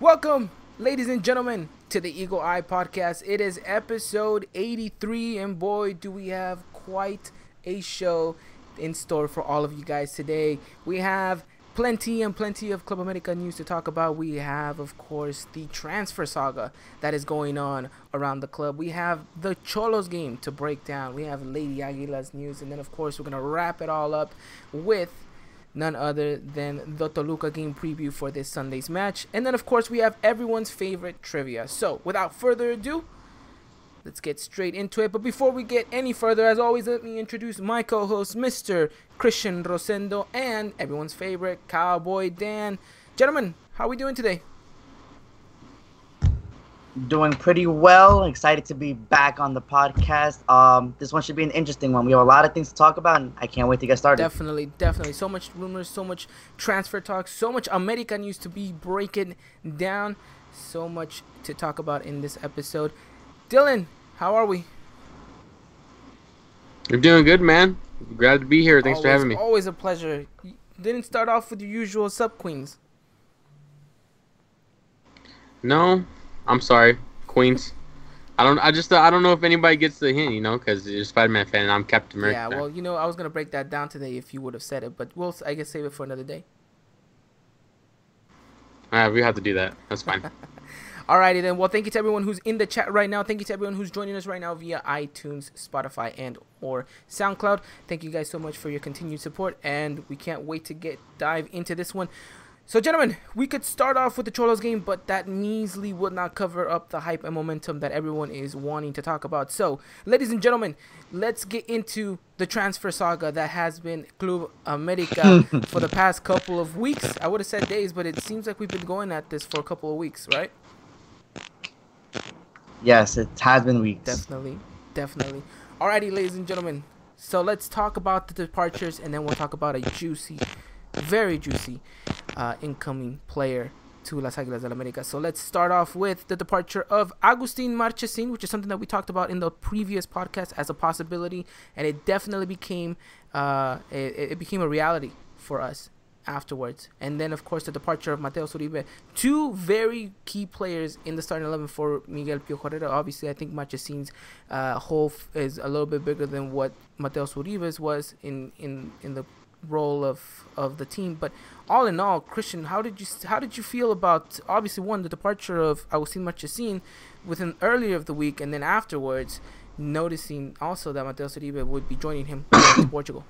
Welcome, ladies and gentlemen, to the Eagle Eye Podcast. It is episode 83, and boy, do we have quite a show in store for all of you guys today. We have plenty and plenty of Club America news to talk about. We have, of course, the transfer saga that is going on around the club. We have the Xolos game to break down. We have Lady Aguila's news, and then, of course, we're going to wrap it all up with none other than the Toluca game preview for this Sunday's match. And then, of course, we have everyone's favorite trivia. So, without further ado, let's get straight into it. But before we get any further, as always, let me introduce my co host, Mr. Christian Rosendo, and everyone's favorite, Cowboy Dan. Gentlemen, how are we doing today? Doing pretty well. Excited to be back on the podcast. Um, this one should be an interesting one. We have a lot of things to talk about, and I can't wait to get started. Definitely, definitely. So much rumors, so much transfer talk, so much America news to be breaking down. So much to talk about in this episode. Dylan, how are we? You're doing good, man. Glad to be here. Thanks always, for having me. Always a pleasure. You didn't start off with your usual sub queens. No, I'm sorry, Queens. I don't. I just. I don't know if anybody gets the hint, you know, because you're a Spider-Man fan and I'm Captain America. Yeah, well, you know, I was gonna break that down today if you would have said it, but we'll, I guess, save it for another day. Alright, we have to do that. That's fine. Alrighty then. Well, thank you to everyone who's in the chat right now. Thank you to everyone who's joining us right now via iTunes, Spotify, and or SoundCloud. Thank you guys so much for your continued support, and we can't wait to get dive into this one. So, gentlemen, we could start off with the Xolos game, but that measly would not cover up the hype and momentum that everyone is wanting to talk about. So, ladies and gentlemen, let's get into the transfer saga that has been Club America for the past couple of weeks. I would have said days, but it seems like we've been going at this for a couple of weeks, right? Yes, it has been weeks. Definitely, definitely. Alrighty, ladies and gentlemen. So let's talk about the departures, and then we'll talk about a juicy, very juicy, uh, incoming player to Las Águilas del América. So let's start off with the departure of Agustin Marchesin, which is something that we talked about in the previous podcast as a possibility, and it definitely became uh, it, it became a reality for us afterwards. And then, of course, the departure of Mateo Uribe. Two very key players in the starting 11 for Miguel Piojo Herrera. Obviously, I think Marchesin's uh, hole is a little bit bigger than what Mateo Uribe's was in, in, in the role of, of the team. But all in all, Christian, how did you how did you feel about obviously one the departure of Agustin Marchesin within earlier of the week, and then afterwards noticing also that Mateo Uribe would be joining him to Portugal.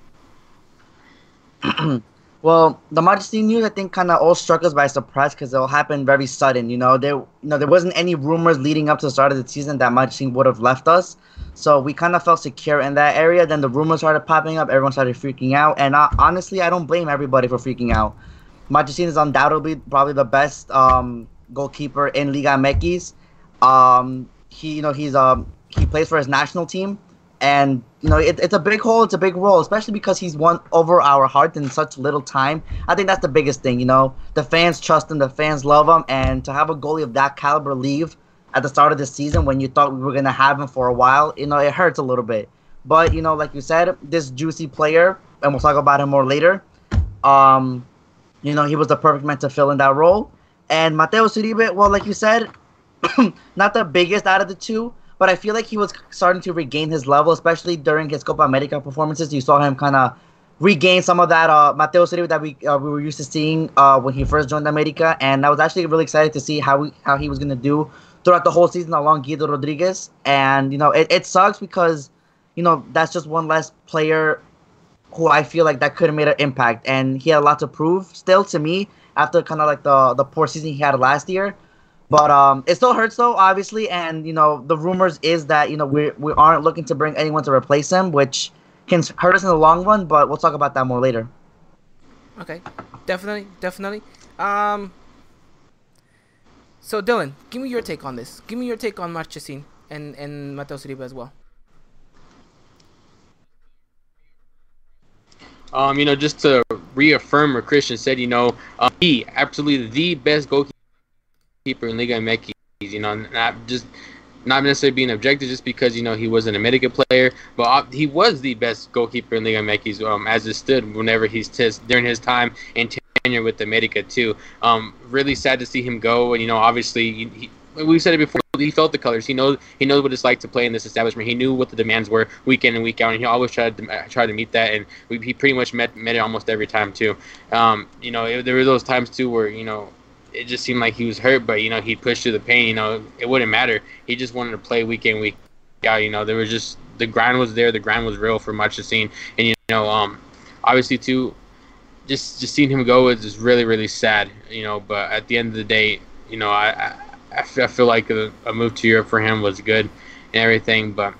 Well, the Marchesin news I think kind of all struck us by surprise because it all happened very sudden. You know, there you know there wasn't any rumors leading up to the start of the season that Marchesin would have left us, so we kind of felt secure in that area. Then the rumors started popping up, everyone started freaking out, and uh, honestly, I don't blame everybody for freaking out. Marchesin is undoubtedly probably the best um, goalkeeper in Liga MX. Um, he you know he's um he plays for his national team. And you know it, it's a big hole it's a big role especially because he's won over our hearts in such little time. I think that's the biggest thing you know. The fans trust him the fans love him. And to have a goalie of that caliber leave at the start of the season when you thought we were going to have him for a while you know it hurts a little bit. But you know like you said this juicy player and we'll talk about him more later um you know he was the perfect man to fill in that role and Mateus Uribe, well like you said not the biggest out of the two but I feel like he was starting to regain his level, especially during his Copa America performances. You saw him kind of regain some of that uh, Mateus Uribe that we uh, we were used to seeing uh, when he first joined America, and I was actually really excited to see how we, how he was going to do throughout the whole season along Guido Rodriguez. And you know, it, it sucks because you know that's just one less player who I feel like that could have made an impact, and he had a lot to prove still to me after kind of like the the poor season he had last year. But um, it still hurts though, obviously, and you know the rumors is that you know we we aren't looking to bring anyone to replace him, which can hurt us in the long run. But we'll talk about that more later. Okay, definitely, definitely. Um, so Dylan, give me your take on this. Give me your take on Marchesin and and Mateo Uribe as well. Um, you know, just to reaffirm what Christian said, you know, uh, he absolutely the best goalkeeper in Liga MX. You know, not just not necessarily being objective just because you know he was an American player, but uh, he was the best goalkeeper in Liga MX um, as it stood whenever he's t- during his time in tenure with the America too. Um, really sad to see him go, and you know, obviously, he, we said it before. He felt the colors. He knows he knows what it's like to play in this establishment. He knew what the demands were week in and week out, and he always tried to try to meet that. And we, he pretty much met met it almost every time too. Um, you know, it, there were those times too where you know it just seemed like he was hurt, but you know he pushed through the pain. You know, it wouldn't matter. He just wanted to play week in week out. You know, there was just the grind was there. The grind was real for Marchesín, and you know, um, obviously too, just just seeing him go is just really really sad. You know, but at the end of the day, you know, I, I feel like a, a move to Europe for him was good and everything, but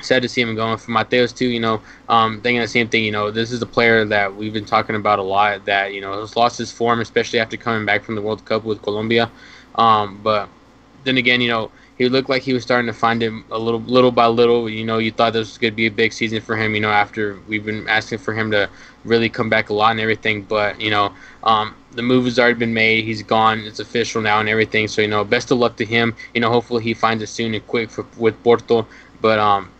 sad to see him going. For Mateus too, you know, um, thinking the same thing. You know, this is a player that we've been talking about a lot. That you know has lost his form, especially after coming back from the World Cup with Colombia. Um, but then again, you know, he looked like he was starting to find him a little, little by little. You know, you thought this was going to be a big season for him. You know, after we've been asking for him to really come back a lot and everything. But you know, um, the move has already been made. He's gone. It's official now and everything. So you know, best of luck to him. You know, hopefully he finds it soon and quick for, with Porto. But um,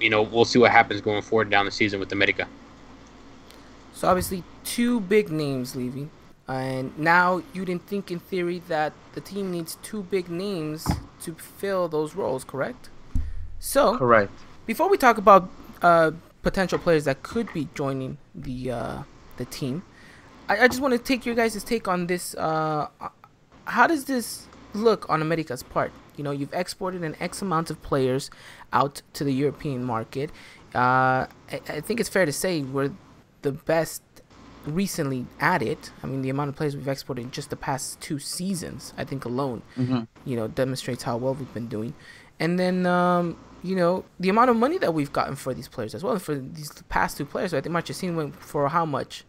you know, we'll see what happens going forward down the season with America. So obviously, two big names leaving, and now you didn't think in theory that the team needs two big names to fill those roles, correct? So Correct. before we talk about uh, potential players that could be joining the uh, the team, I, I just want to take your guys' take on this. Uh, how does this look on America's part? You know, you've exported an X amount of players out to the European market. Uh, I, I think it's fair to say we're the best recently added. I mean, the amount of players we've exported in just the past two seasons, I think alone, hmm you know, demonstrates how well we've been doing. And then, um, you know, the amount of money that we've gotten for these players as well. For these past two players, I think Marchesín went for how much?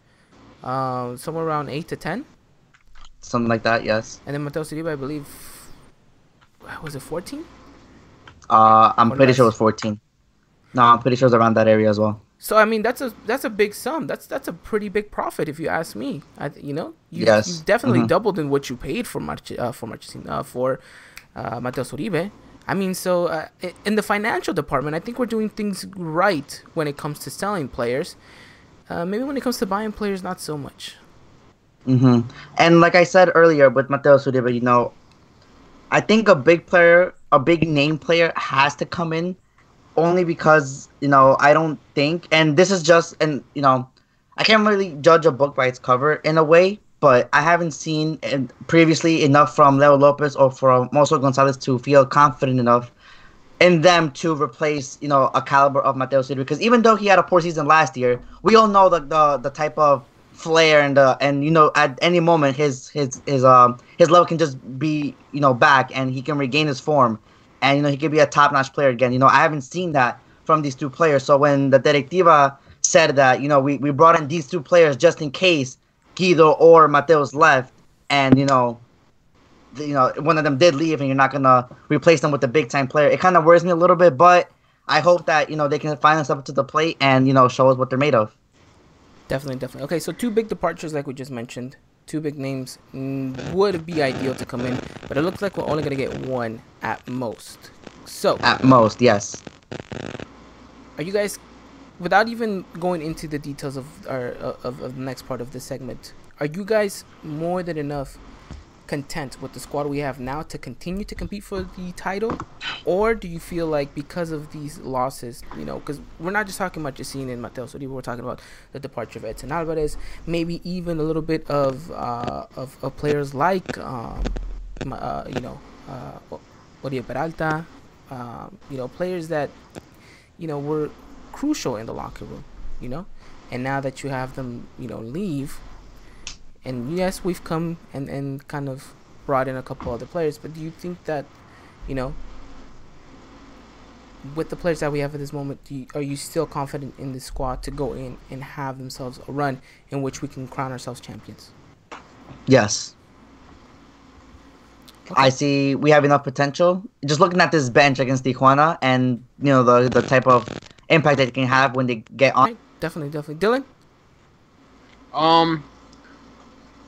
Uh, somewhere around eight to ten. Something like that. Yes. And then Mateus Uribe, I believe, was it fourteen? Uh, I'm Or pretty sure it was 14. No, I'm pretty sure it was around that area as well. So I mean, that's a that's a big sum. That's that's a pretty big profit if you ask me. I you know you Yes. you definitely Mhm. doubled in what you paid for March uh, for Marchesín uh, for uh, Mateo Uribe. I mean, so uh, in the financial department, I think we're doing things right when it comes to selling players. Uh, maybe when it comes to buying players, not so much. hmm And like I said earlier with Mateus Uribe, you know, I think a big player, a big name player has to come in only because, you know, I don't think, and this is just, and, you know, I can't really judge a book by its cover in a way, but I haven't seen previously enough from Leo Lopez or from Mozo Gonzalez to feel confident enough in them to replace, you know, a caliber of Mateus Uribe. Because even though he had a poor season last year, we all know the, the, the type of flair and uh, and you know at any moment his his his um his level can just be you know back and he can regain his form and you know he could be a top notch player again. You know I haven't seen that from these two players. So when the directiva said that you know we, we brought in these two players just in case Guido or Mateus left and you know you know one of them did leave and you're not gonna replace them with a big time player. It kind of worries me a little bit, but I hope that you know they can find up to the plate and you know show us what they're made of. Definitely, definitely. Okay, so two big departures, like we just mentioned. Two big names would be ideal to come in, but it looks like we're only gonna get one at most. So, At most, yes. are you guys, without even going into the details of our of, of the next part of this segment, are you guys more than enough content with the squad we have now to continue to compete for the title, or do you feel like because of these losses, you know, because we're not just talking about Jacine and Mateus Uribe, we're talking about the departure of Edson Alvarez, maybe even a little bit of uh, of, of players like um, uh, you know, uh, Oribe Peralta, um, you know, players that you know were crucial in the locker room, you know, and now that you have them, you know, leave, and yes, we've come and and kind of brought in a couple other players, but do you think that, you know, with the players that we have at this moment, do you, are you still confident in the squad to go in and have themselves a run in which we can crown ourselves champions? Yes. Okay. I see we have enough potential. Just looking at this bench against Tijuana and you know the the type of impact that they can have when they get on. Definitely, definitely. Dylan, Um,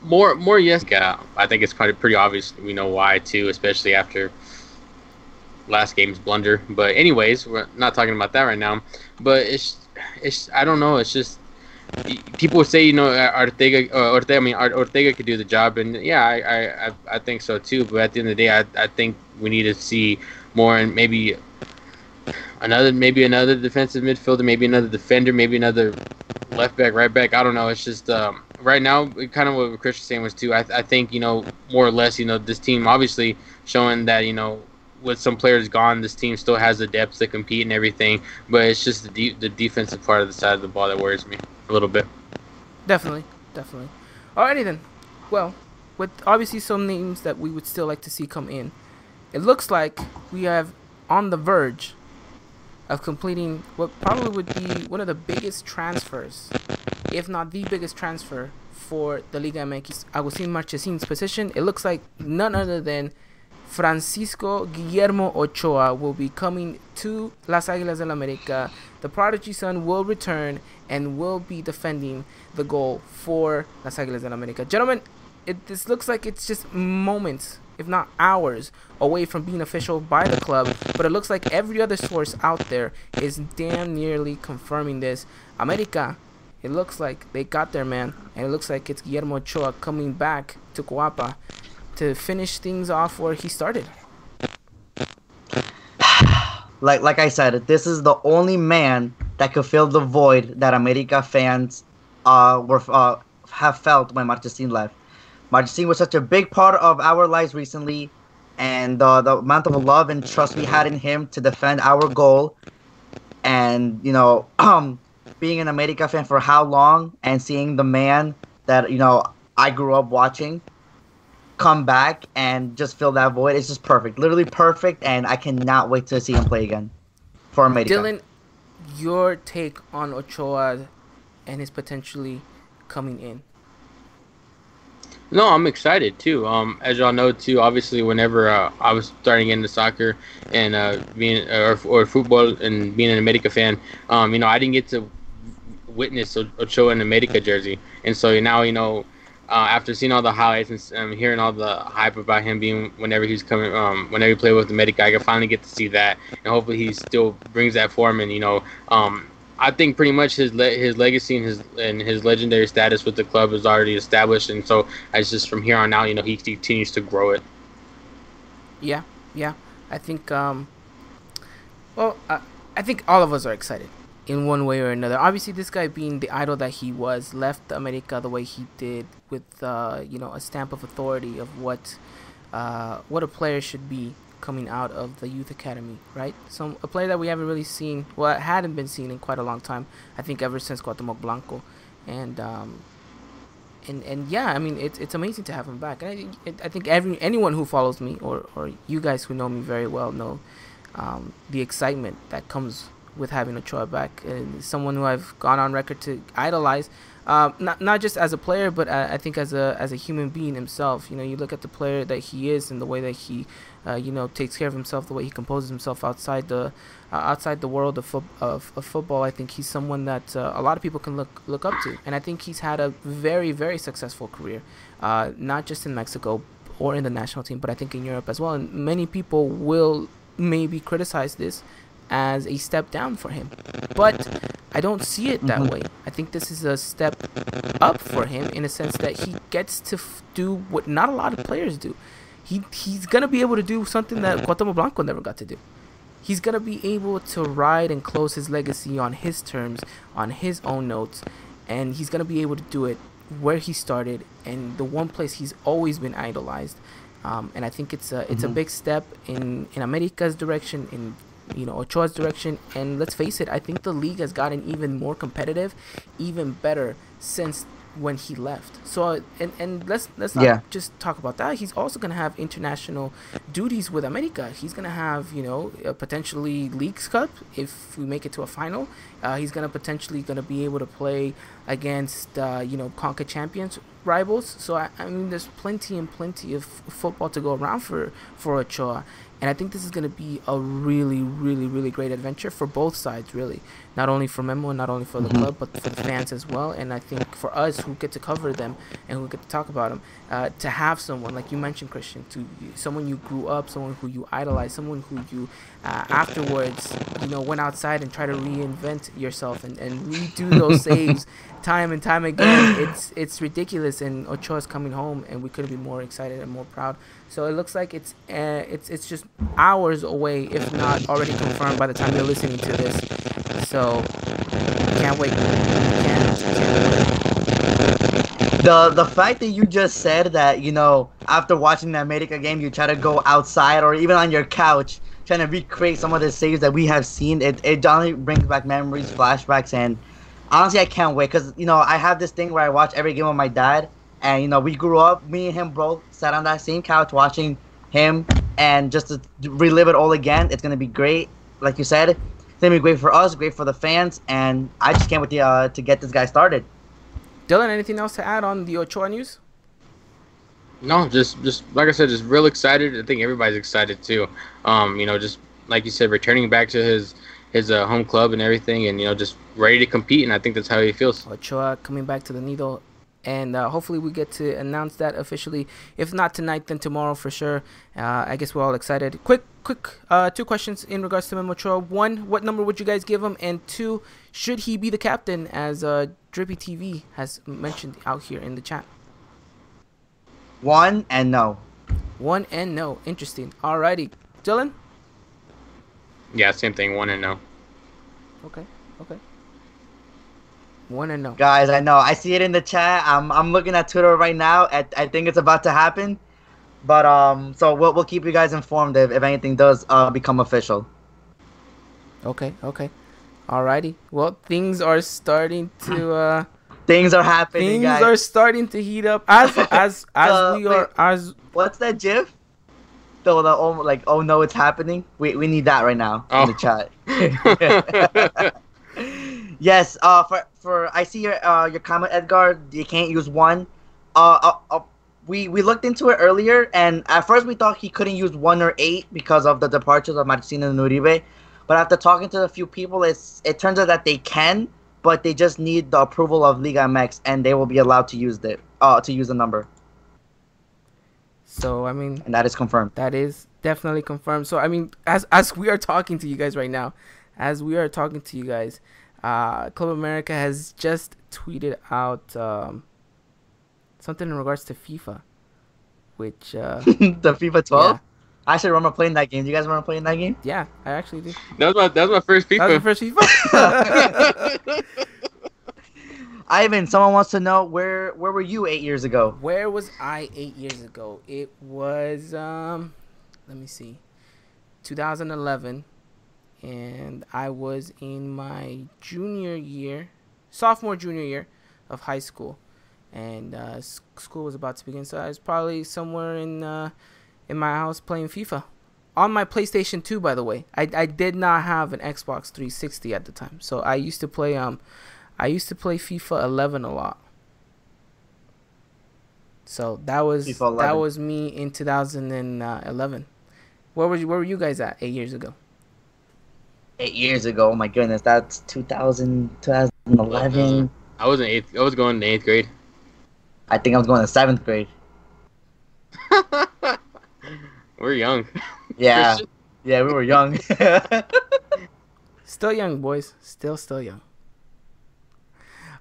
more, more yes. Yeah, I think it's pretty pretty obvious. We know why too, especially after last game's blunder. But anyways, we're not talking about that right now. But it's, it's I don't know. It's just people say you know Ortega, uh, Ortega, I mean Ortega could do the job, and yeah, I, I, I think so too. But at the end of the day, I, I think we need to see more and maybe another, maybe another defensive midfielder, maybe another defender, maybe another left back, right back. I don't know. It's just um, right now, kind of what Chris was saying was too. I, I think you know more or less, you know, this team obviously showing that you know with some players gone, this team still has the depth to compete and everything. But it's just the de- the defensive part of the side of the ball that worries me a little bit. Definitely, definitely. Alrighty then. Well, with obviously some names that we would still like to see come in, it looks like we have on the verge of completing what probably would be one of the biggest transfers, if not the biggest transfer for the Liga MX. Agustin Marchesin's position. It looks like none other than Francisco Guillermo Ochoa will be coming to Las Águilas del América. The prodigy son will return and will be defending the goal for Las Águilas del América. Gentlemen, it this looks like it's just moments, if not hours, away from being official by the club. But it looks like every other source out there is damn nearly confirming this. América, it looks like they got their man, and it looks like it's Guillermo Ochoa coming back to Coapa to finish things off where he started. like like I said, this is the only man that could fill the void that America fans uh, were uh, have felt when Marchesin left. Marchesin was such a big part of our lives recently, and uh, the amount of love and trust we had in him to defend our goal, and you know, um, being an America fan for how long, and seeing the man that you know I grew up watching come back and just fill that void. It's just perfect, literally perfect, and I cannot wait to see him play again for America. Dylan, your take on Ochoa and his potentially coming in? No, I'm excited too. Um, as y'all know too, obviously, whenever uh, I was starting into soccer and uh, being or, or football and being an America fan, um, you know, I didn't get to witness Ochoa in America jersey, and so now you know uh, after seeing all the highlights and um, hearing all the hype about him being whenever he's coming, um, whenever he played with the medic, I can finally get to see that, and hopefully he still brings that form. And you know, um, I think pretty much his le- his legacy and his and his legendary status with the club is already established, and so it's just from here on out, you know, he continues to grow it. Yeah, yeah, I think. Um, well, uh, I think all of us are excited in one way or another. Obviously, this guy being the idol that he was, left America the way he did, with uh, you know a stamp of authority of what uh, what a player should be coming out of the youth academy, right? So a player that we haven't really seen, well, hadn't been seen in quite a long time. I think ever since Cuauhtemoc Blanco, and um, and and yeah, I mean it's it's amazing to have him back. And I, I think every anyone who follows me or or you guys who know me very well know um, the excitement that comes with having Ochoa back. And someone who I've gone on record to idolize, uh, not not just as a player, but I, I, think as a as a human being himself. You know, you look at the player that he is and the way that he, uh, you know, takes care of himself, the way he composes himself outside the uh, outside the world of, fo- of, of football. I think he's someone that uh, a lot of people can look look up to, and I think he's had a very very successful career, uh, not just in Mexico or in the national team, but I think in Europe as well. And many people will maybe criticize this as a step down for him. But I don't see it that mm-hmm. way. I think this is a step up for him in a sense that he gets to f- do what not a lot of players do. He he's gonna be able to do something that Cuauhtemoc Blanco never got to do. He's gonna be able to ride and close his legacy on his terms, on his own notes, and he's gonna be able to do it where he started and the one place he's always been idolized. Um, and I think it's a it's mm-hmm. a big step in in America's direction in you know Ochoa's direction. And let's face it, I think the league has gotten even more competitive, even better since when he left. So and and let's let's not yeah. just talk about that. He's also gonna have international duties with America. He's gonna have you know potentially Leagues Cup if we make it to a final. Uh, he's gonna potentially gonna be able to play against uh, you know Conca champions rivals. So I, I mean, there's plenty and plenty of f- football to go around for for Ochoa, and I think this is going to be a really, really, really great adventure for both sides. Really, not only for Memo, not only for the Mhm. club, but for the fans as well. And I think for us who get to cover them and who get to talk about them, uh, to have someone like you mentioned, Christian, to someone you grew up, someone who you idolize, someone who you uh, afterwards, you know, went outside and try to reinvent yourself and, and redo those saves time and time again. It's it's ridiculous, and Ochoa's coming home, and we couldn't be more excited and more proud. So it looks like it's uh, it's it's just hours away, if not already confirmed by the time you're listening to this. So can't wait. Can't, can't wait. The the fact that you just said that you know after watching the America game you try to go outside or even on your couch trying to recreate some of the saves that we have seen it it definitely brings back memories flashbacks and honestly I can't wait because you know I have this thing where I watch every game with my dad and you know we grew up me and him both sat on that same couch watching him and just to relive it all again it's gonna be great like you said it's gonna be great for us great for the fans and I just can't wait to, uh, to get this guy started. Dylan, anything else to add on the Ochoa news? No, just just like I said, just real excited. I think everybody's excited too. Um, you know, just like you said, returning back to his his uh, home club and everything, and you know, just ready to compete. And I think that's how he feels. Ochoa coming back to the needle, and uh, hopefully we get to announce that officially. If not tonight, then tomorrow for sure. Uh, I guess we're all excited. Quick, quick, uh, two questions in regards to Memo Ochoa. One, what number would you guys give him? And two, should he be the captain, as uh, Drippy TV has mentioned out here in the chat? One and no. One and no. Interesting. Alrighty, Dylan. Yeah, same thing. One and no. Okay. Okay. One and no. Guys, I know. I see it in the chat. I'm I'm looking at Twitter right now. I, I think it's about to happen. But um so we'll we'll keep you guys informed if, if anything does uh become official. Okay. Okay. Alrighty. Well, things are starting to. Uh, Things are happening, things guys. are starting to heat up as as as Uh, we are wait. as What's that gif? The, the oh, like oh no it's happening. We we need that right now in the Oh. chat. yes, uh for for I see your uh your comment Edgar, you can't use one. Uh, uh, uh we we looked into it earlier and at first we thought he couldn't use one or eight because of the departures of Marcino and Uribe. But after talking to a few people it's it turns out that they can, but they just need the approval of Liga MX and they will be allowed to use it uh to use the number. So. I mean, And that is confirmed. that is definitely confirmed. So I mean, as as we are talking to you guys right now, as we are talking to you guys, uh, Club America has just tweeted out um, something in regards to FIFA, which uh, the FIFA 12. Yeah. I actually remember playing that game. Do you guys remember playing that game? yeah, I actually did. that was my that was my first That was the FIFA. first FIFA. Ivan, someone wants to know where where were you eight years ago? Where was I eight years ago? It was um, let me see, 2011, and I was in my junior year, sophomore junior year of high school, and uh, school was about to begin. So I was probably somewhere in uh, in my house playing FIFA on my PlayStation 2. By the way, I I did not have an Xbox 360 at the time, so I used to play um. I used to play FIFA 11 a lot. So that was that was me in 2011. Uh, where were you, where were you guys at 8 years ago? Eight years ago. Oh my goodness, that's 2000, 2011. I was in eighth. I was going to eighth grade. I think I was going to seventh grade. We're young. Yeah, yeah, we were young. Still young, boys. Still still young.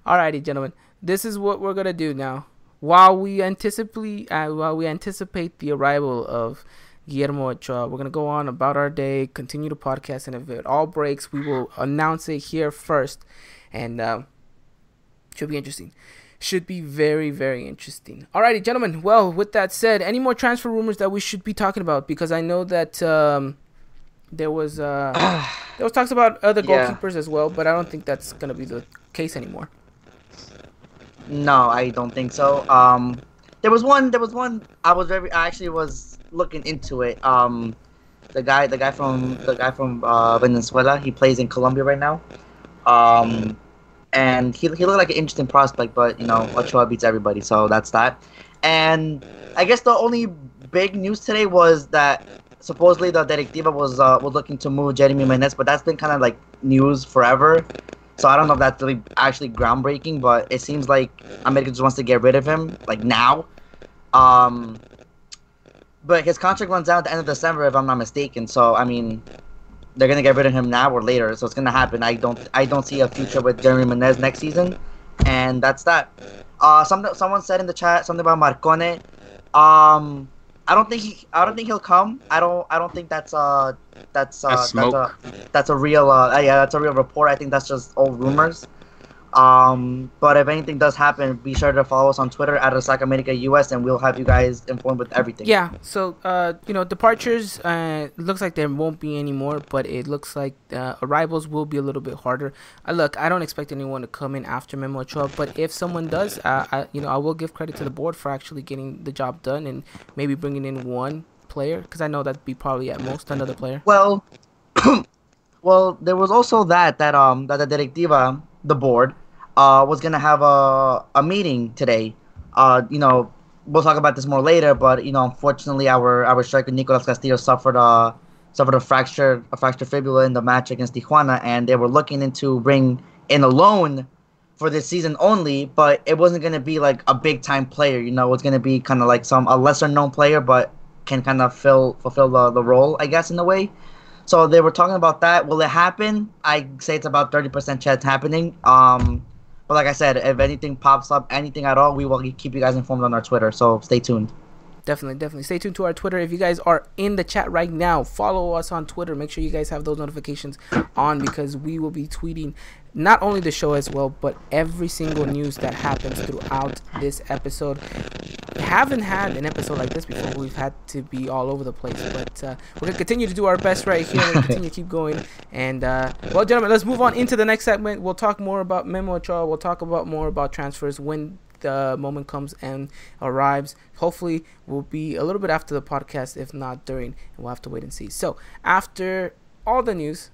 Alrighty, gentlemen. This is what we're gonna do now. While we anticipate, uh, while we anticipate the arrival of Guillermo Ochoa, we're gonna go on about our day, continue the podcast, and if it all breaks, we will announce it here first, and uh, should be interesting. Should be very very interesting. Alrighty, gentlemen. Well, with that said, any more transfer rumors that we should be talking about? Because I know that um, there was uh, there was talks about other Yeah. goalkeepers as well, but I don't think that's gonna be the case anymore. No, I don't think so. Um, there was one. There was one. I was very. I actually was looking into it. Um, the guy, the guy from the guy from uh, Venezuela. He plays in Colombia right now. Um, and he he looked like an interesting prospect. But you know, Ochoa beats everybody, so that's that. And I guess the only big news today was that supposedly the Directiva was uh, was looking to move Jeremy Menez, but that's been kind of like news forever. So I don't know if that's really actually groundbreaking, but it seems like America just wants to get rid of him like now. Um, but his contract runs out at the end of December, if I'm not mistaken. So I mean, they're gonna get rid of him now or later. So it's gonna happen. I don't I don't see a future with Jeremy Menez next season, and that's that. Uh, some someone said in the chat something about Marcone. Um, I don't think he. I don't think he'll come. I don't. I don't think that's uh that's uh That's a that's a real uh yeah that's a real report. I think that's just old rumors. Um, but if anything does happen, be sure to follow us on Twitter at Resaca America US, and we'll have you guys informed with everything. Yeah, so uh, you know, departures uh, looks like there won't be any more, but it looks like uh, arrivals will be a little bit harder. Uh, look, I don't expect anyone to come in after Memo Ochoa, but if someone does, uh, I, you know, I will give credit to the board for actually getting the job done and maybe bringing in one player because I know that'd be probably at most another player. Well, well, there was also that that um that the directiva, the board, uh, was gonna have a a meeting today. Uh, you know, we'll talk about this more later, but you know, unfortunately, our our striker Nicolas Castillo suffered a suffered a fracture a fractured fibula in the match against Tijuana, and they were looking into bring in a loan for this season only, but it wasn't gonna be like a big time player. You know, it was gonna be kind of like some a lesser known player, but can kind of fill fulfill the, the role, I guess, in a way. So they were talking about that. Will it happen? I say it's about thirty percent chance happening. Um, but like I said, if anything pops up, anything at all, we will keep you guys informed on our Twitter. So stay tuned. Definitely, definitely. Stay tuned to our Twitter. If you guys are in the chat right now, follow us on Twitter. Make sure you guys have those notifications on because we will be tweeting not only the show as well, but every single news that happens throughout this episode. We haven't had an episode like this before. We've had to be all over the place, but uh, we're gonna continue to do our best right here. We're continue to keep going. And uh, well, gentlemen, let's move on into the next segment. We'll talk more about Memo Ochoa. We'll talk about more about transfers when the moment comes and arrives. Hopefully, we'll be a little bit after the podcast, if not during. And we'll have to wait and see. So, after all the news,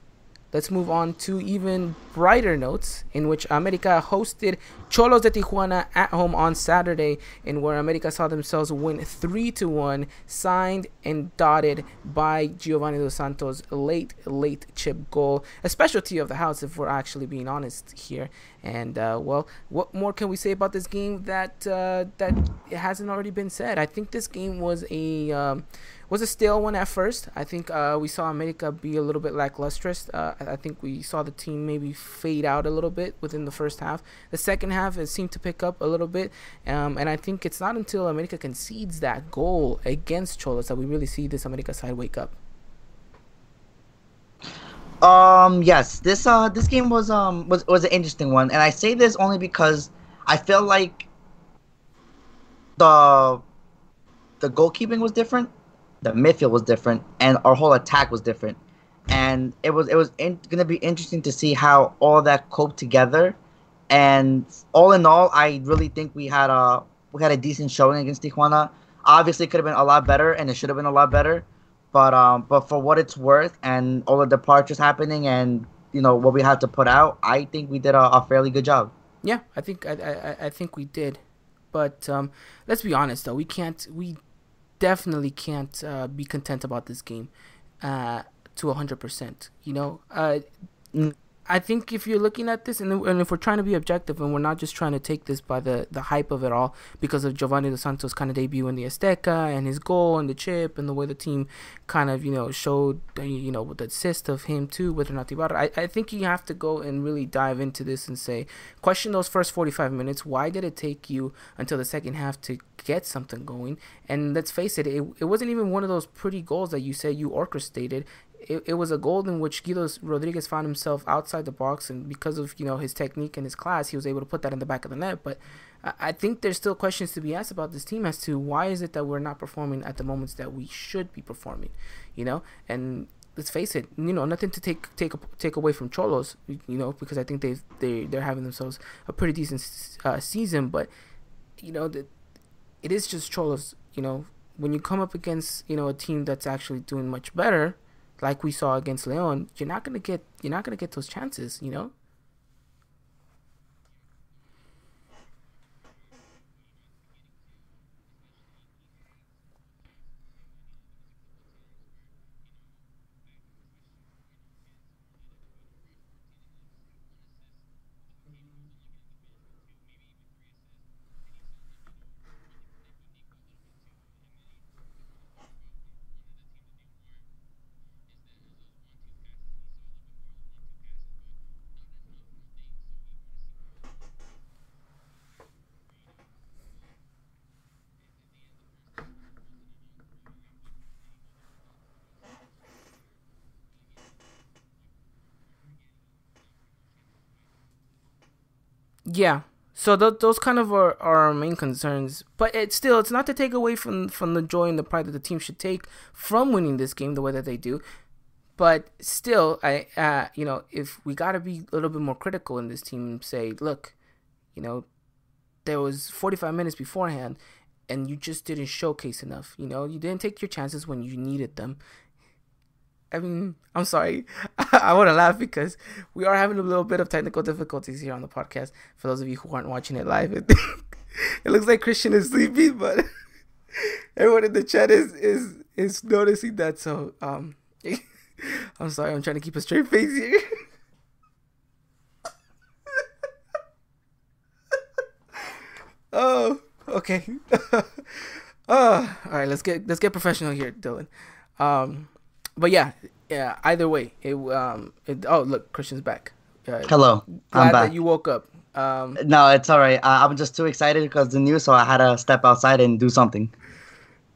let's move on to even brighter notes in which America hosted Xolos de Tijuana at home on Saturday, in where America saw themselves win 3 to 1, signed and dotted by Giovanni Dos Santos' late, late chip goal. A specialty of the house, if we're actually being honest here. And uh, well, what more can we say about this game that uh, that hasn't already been said? I think this game was a um, was a stale one at first. I think uh, we saw America be a little bit lacklustrous. Uh, I think we saw the team maybe fade out a little bit within the first half. The second half, it seemed to pick up a little bit. Um, and I think it's not until America concedes that goal against Xolos that we really see this America side wake up. Um, yes, this uh this game was um was was an interesting one, and I say this only because I feel like the the goalkeeping was different, the midfield was different, and our whole attack was different, and it was it was in, gonna be interesting to see how all that coped together, and all in all, I really think we had a we had a decent showing against Tijuana. Obviously, it could have been a lot better, and it should have been a lot better. But um, but for what it's worth, and all the departures happening, and you know what we had to put out, I think we did a, a fairly good job. Yeah, I think I, I, I think we did, but um, let's be honest though, we can't we definitely can't uh, be content about this game uh, to hundred percent. You know, uh, I think if you're looking at this, and, and if we're trying to be objective, and we're not just trying to take this by the, the hype of it all, because of Giovanni Dos Santos' kind of debut in the Azteca and his goal and the chip and the way the team kind of you know showed you know the assist of him too with Renato Ibarra. I, I think you have to go and really dive into this and say question those first 45 minutes. Why did it take you until the second half to get something going? And let's face it, it, it wasn't even one of those pretty goals that you said you orchestrated it, it was a goal in which Guido Rodriguez found himself outside the box, and because of you know his technique and his class, he was able to put that in the back of the net. But I, I think there's still questions to be asked about this team as to why is it that we're not performing at the moments that we should be performing, you know? And let's face it, you know, nothing to take take take away from Xolos, you know, because I think they they they're having themselves a pretty decent uh, season, but you know that it is just Xolos, you know. When you come up against you know a team that's actually doing much better, like we saw against Leon, you're not gonna get you're not gonna get those chances, you know. Yeah. So th- those kind of are, are our main concerns, but it's still it's not to take away from from the joy and the pride that the team should take from winning this game the way that they do. But still, I uh, you know if we got to be a little bit more critical in this team and say, look, you know, there was 45 minutes beforehand, and you just didn't showcase enough. You know, you didn't take your chances when you needed them. I mean, I'm sorry. I want to laugh because we are having a little bit of technical difficulties here on the podcast. For those of you who aren't watching it live, it, it looks like Christian is sleeping, but everyone in the chat is is is noticing that. So, um, I'm sorry. I'm trying to keep a straight face here. oh, okay. oh, all right. Let's get let's get professional here, Dylan. Um but yeah, yeah. Either way, it um. It, oh, look, Christian's back. Uh, Hello, glad I'm back. that you woke up. Um, no, it's all right. I, I'm just too excited because the news, so I had to step outside and do something.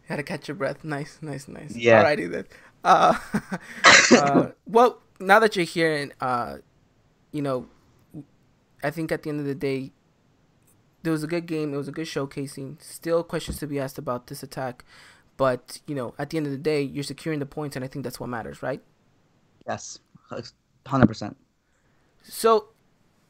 Had to catch your breath. Nice, nice, nice. Yeah. Alrighty then. Uh, uh, well, now that you're here, and uh, you know, I think at the end of the day, there was a good game. It was a good showcasing. Still questions to be asked about this attack. But you know, at the end of the day, you're securing the points, and I think that's what matters, right? Yes, hundred percent. So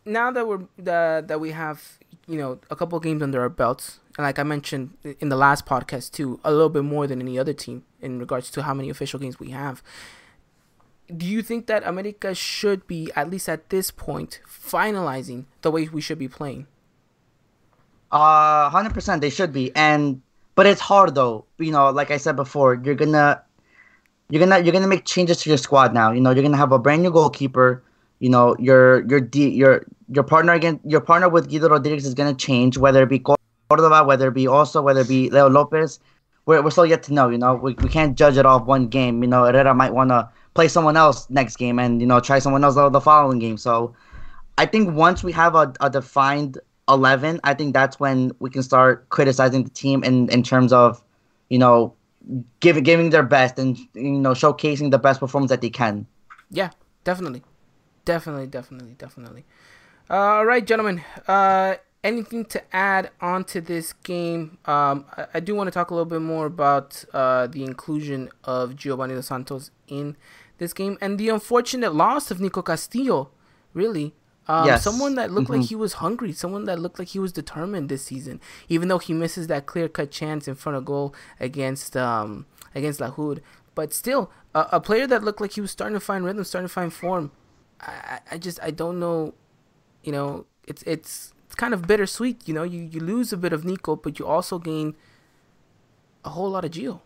now that we're that that we have you know a couple of games under our belts, and like I mentioned in the last podcast too, a little bit more than any other team in regards to how many official games we have. Do you think that America should be at least at this point finalizing the way we should be playing? Uh, hundred percent, they should be, and but it's hard though. You know, like I said before, you're gonna you're gonna you're gonna make changes to your squad now. You know, you're gonna have a brand new goalkeeper. You know, your your D, your your partner again your partner with Guido Rodriguez is gonna change, whether it be Cordova, whether it be also whether it be Leo Lopez. We're, we're still yet to know. You know, we, we can't judge it off one game. You know, Herrera might want to play someone else next game and you know try someone else the following game. So, I think once we have a, a defined 11, I think that's when we can start criticizing the team in, in terms of, you know, giving giving their best and you know showcasing the best performance that they can. Yeah, definitely, definitely, definitely, definitely. Uh, all right, gentlemen. Uh, anything to add onto this game? Um, I, I do want to talk a little bit more about uh, the inclusion of Giovanni Dos Santos in this game and the unfortunate loss of Nico Castillo. Really, um, yes. Someone that looked mm-hmm. like he was hungry, someone that looked like he was determined this season, even though he misses that clear cut chance in front of goal against um, against Lahoud. But still, a, a, player that looked like he was starting to find rhythm, starting to find form. I, I just I don't know, you know, it's it's it's kind of bittersweet. You know, you you lose a bit of Nico, but you also gain a whole lot of Geo.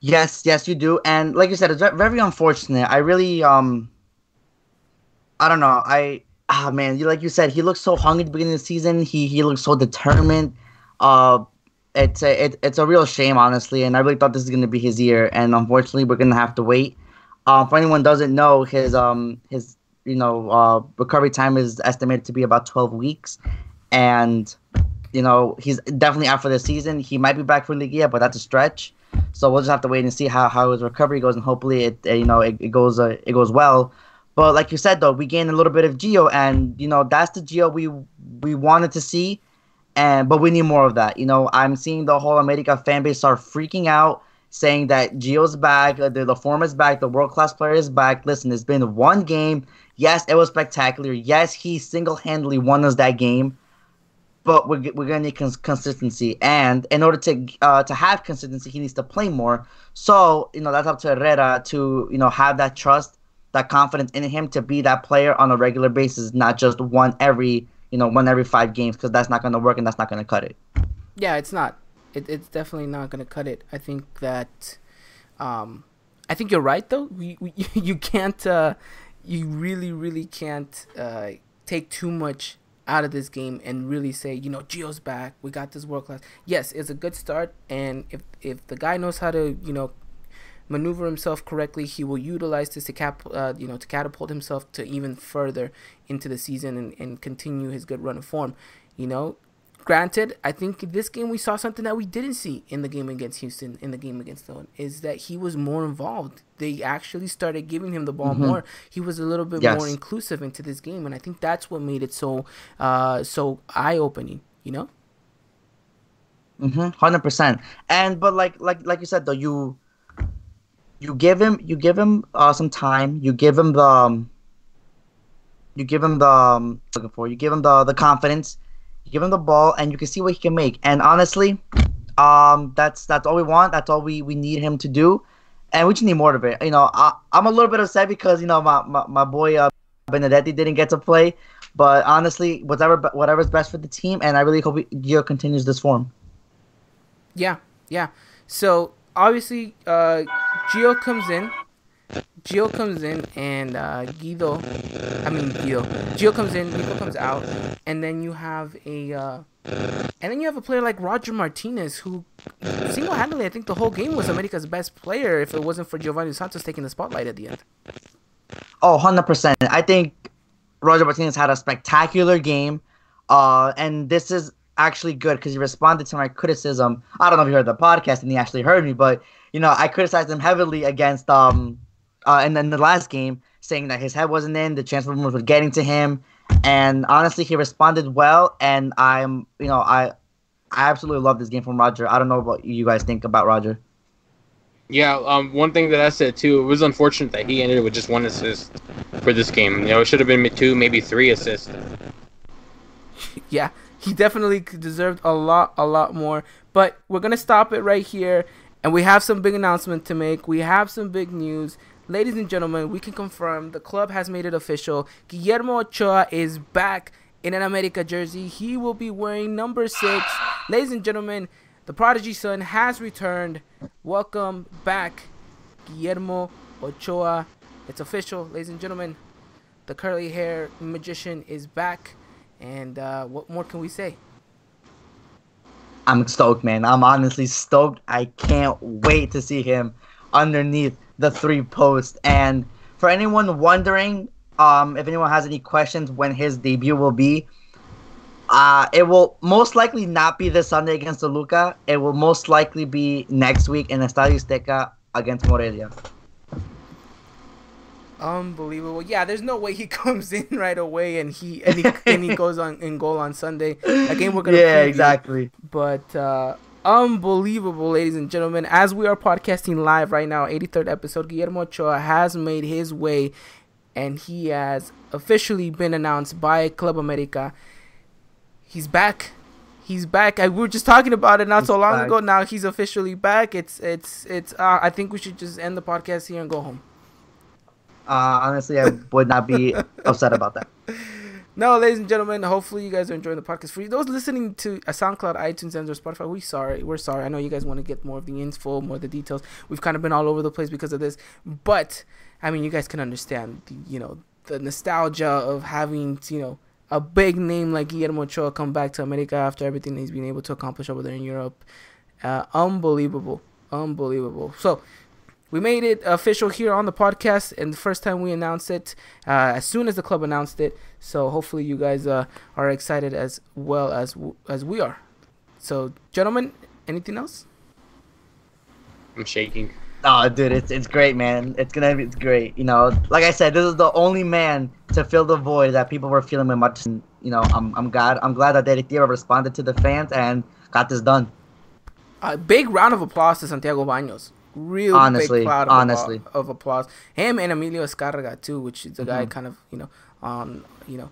Yes, yes, you do, and like you said, it's very unfortunate. I really um I don't know. I ah man, you like you said, he looked so hungry at the beginning of the season. He he looked so determined. Uh, it's a it, it's a real shame, honestly. And I really thought this is gonna be his year, and unfortunately, we're gonna have to wait. Um, for anyone doesn't know, his um his you know uh recovery time is estimated to be about twelve weeks, and you know he's definitely out for the season. He might be back for Liguilla, but that's a stretch. So we'll just have to wait and see how, how his recovery goes, and hopefully it you know it, it goes uh, it goes well. But like you said though, we gained a little bit of Geo, and you know that's the Geo we we wanted to see, and but we need more of that. You know, I'm seeing the whole America fan base start freaking out, saying that Geo's back, uh, the, the form is back, the world class player is back. Listen, it's been one game. Yes, it was spectacular. Yes, he single handedly won us that game. But we're, we're gonna need cons- consistency, and in order to uh, to have consistency, he needs to play more. So you know that's up to Herrera to you know have that trust that confidence in him to be that player on a regular basis, not just one every you know one every five games, because that's not going to work and that's not going to cut it. Yeah, it's not. It, it's definitely not going to cut it. I think that, um, I think you're right though. We, we you can't, uh, you really really can't uh, take too much out of this game and really say, you know, Gio's back. We got this world class. Yes, it's a good start, and if if the guy knows how to, you know, maneuver himself correctly, he will utilize this to cap, uh, you know, to catapult himself to even further into the season and, and continue his good run of form. You know, granted, I think this game we saw something that we didn't see in the game against Houston, in the game against Stone, is that he was more involved. They actually started giving him the ball Mhm. more. He was a little bit Yes. more inclusive into this game, and I think that's what made it so uh, so eye opening. You know? Mm-hmm. Hundred percent. And but like like like you said though, you you give him you give him uh, some time. You give him the um, you give him the um, looking for. You give him the the confidence. You give him the ball, and you can see what he can make. And honestly, um, that's that's all we want. That's all we we need him to do. And we just need more of it. You know, I, I'm a little bit upset because you know my my, my boy uh, Benedetti didn't get to play. But honestly, whatever whatever's best for the team, and I really hope Gio continues this form. Yeah, yeah. So obviously, uh, Gio comes in. Gio comes in and uh, Guido, I mean Guido. Gio comes in, Guido comes out, and then you have a, uh, and then you have a player like Roger Martinez who, single-handedly, I think the whole game was America's best player. If it wasn't for Giovanni Santos taking the spotlight at the end. Oh, 100%. I think Roger Martinez had a spectacular game. Uh, and this is actually good because he responded to my criticism. I don't know if you heard the podcast and he actually heard me, but, you know, I criticized him heavily against, um, uh, and then the last game, saying that his head wasn't in, the transfer rumors were getting to him. And honestly, he responded well. And I'm, you know, I, I absolutely love this game from Roger. I don't know what you guys think about Roger. Yeah, um, one thing that I said too, it was unfortunate that he ended with just one assist for this game. You know, it should have been two, maybe three assists. yeah, he definitely deserved a lot, a lot more. But we're gonna stop it right here, and we have some big announcement to make. We have some big news, ladies and gentlemen. We can confirm the club has made it official. Guillermo Ochoa is back in an America jersey. He will be wearing number six, ladies and gentlemen. The prodigy son has returned. Welcome back, Guillermo Ochoa. It's official, ladies and gentlemen. The curly hair magician is back. And uh, what more can we say? I'm stoked, man. I'm honestly stoked. I can't wait to see him underneath the three post. And for anyone wondering, um, if anyone has any questions when his debut will be, uh, it will most likely not be this Sunday against the Toluca. It will most likely be next week in Estadio Azteca against Morelia. Unbelievable. Yeah, there's no way he comes in right away and he and he, and he goes on in goal on Sunday. A game we're gonna yeah, exactly. But uh, unbelievable, ladies and gentlemen. As we are podcasting live right now, 83rd episode, Guillermo Ochoa has made his way and he has officially been announced by Club America. He's back. He's back. I, we were just talking about it not He's so long back. ago. Now he's officially back. It's it's it's. Uh, I think we should just end the podcast here and go home. Uh, honestly, I would not be upset about that. No, ladies and gentlemen, hopefully you guys are enjoying the podcast. For you, those listening to a SoundCloud, iTunes, and or Spotify, we sorry. We're sorry. I know you guys want to get more of the info, more of the details. We've kind of been all over the place because of this, but I mean, you guys can understand, the, you know, the nostalgia of having, you know, a big name like Guillermo Ochoa come back to America after everything he's been able to accomplish over there in Europe. Uh, unbelievable, unbelievable. So we made it official here on the podcast and the first time we announced it uh, as soon as the club announced it so hopefully you guys uh, are excited as well as w- as we are so gentlemen anything else I'm shaking. Oh, dude, it's it's great, man. It's gonna be it's great. You know, like I said, this is the only man to fill the void that people were feeling with much. You know, I'm I'm glad I'm glad that Directiva responded to the fans and got this done. a big round of applause to santiago baños real Honestly, big cloud of, honestly. appla- of applause him and emilio Azcárraga too which is the guy Mhm. kind of you know on you know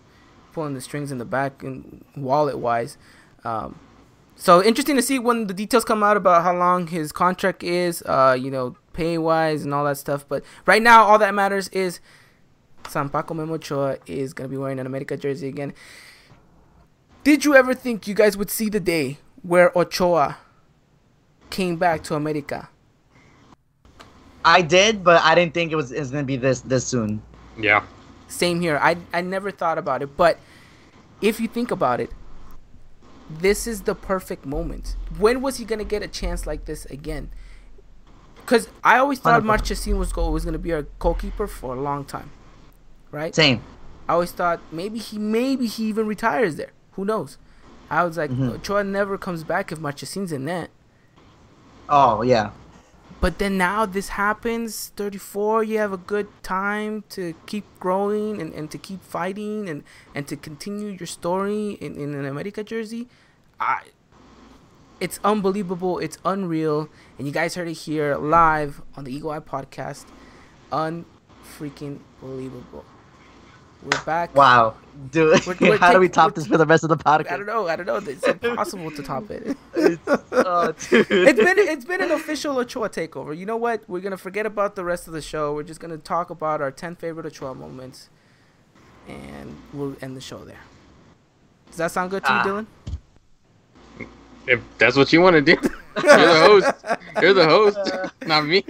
pulling the strings in the back and wallet wise um, so interesting to see when the details come out about how long his contract is, uh, you know, pay wise and all that stuff. But right now, all that matters is San Paco Memo Ochoa is gonna be wearing an America jersey again. Did you ever think you guys would see the day where Ochoa came back to America? I did, but I didn't think it was, it was gonna be this this soon. Yeah. Same here. I I never thought about it, but if you think about it, this is the perfect moment. When was he gonna get a chance like this again? Because I always thought 100%. Marchesín was go was gonna be our goalkeeper for a long time, right? Same. I always thought maybe he maybe he even retires there. Who knows? I was like, Mhm. Ochoa never comes back if Marchesín's in net. Oh yeah. But then now this happens, 34, you have a good time to keep growing and, and to keep fighting and, and to continue your story in, in an America jersey. I, it's unbelievable. It's unreal. And you guys heard it here live on the Eagle Eye podcast. Unfreaking believable. We're back. Wow, dude. We're- we're How do we top this for the rest of the podcast? I don't know. I don't know. It's impossible to top it. oh, dude. it's been it's been an official Ochoa takeover. You know what? We're gonna forget about the rest of the show. We're just gonna talk about our ten favorite Ochoa moments, and we'll end the show there. Does that sound good to Ah. you, Dylan? If that's what you want to do, you're the host. You're the host, not me.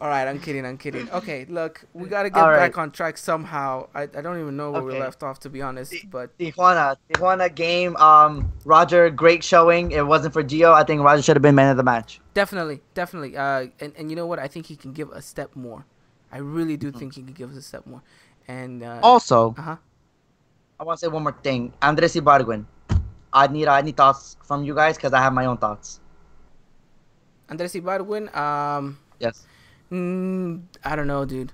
All right, I'm kidding. I'm kidding. Okay, look, we gotta get All right. back on track somehow. I, I don't even know where we left off, to be honest. But Tijuana, Tijuana game. Um, Roger, great showing. It wasn't for Gio. I think Roger should have been man of the match. definitely, definitely. Uh, and and you know what? I think he can give a step more. I really Mm-hmm. do think he can give us a step more. And uh Also, huh. I want to say one more thing. Andres Ibargüen. I need I need thoughts from you guys because I have my own thoughts. Andres Ibargüen. Um. Yes. Mm, I don't know, dude.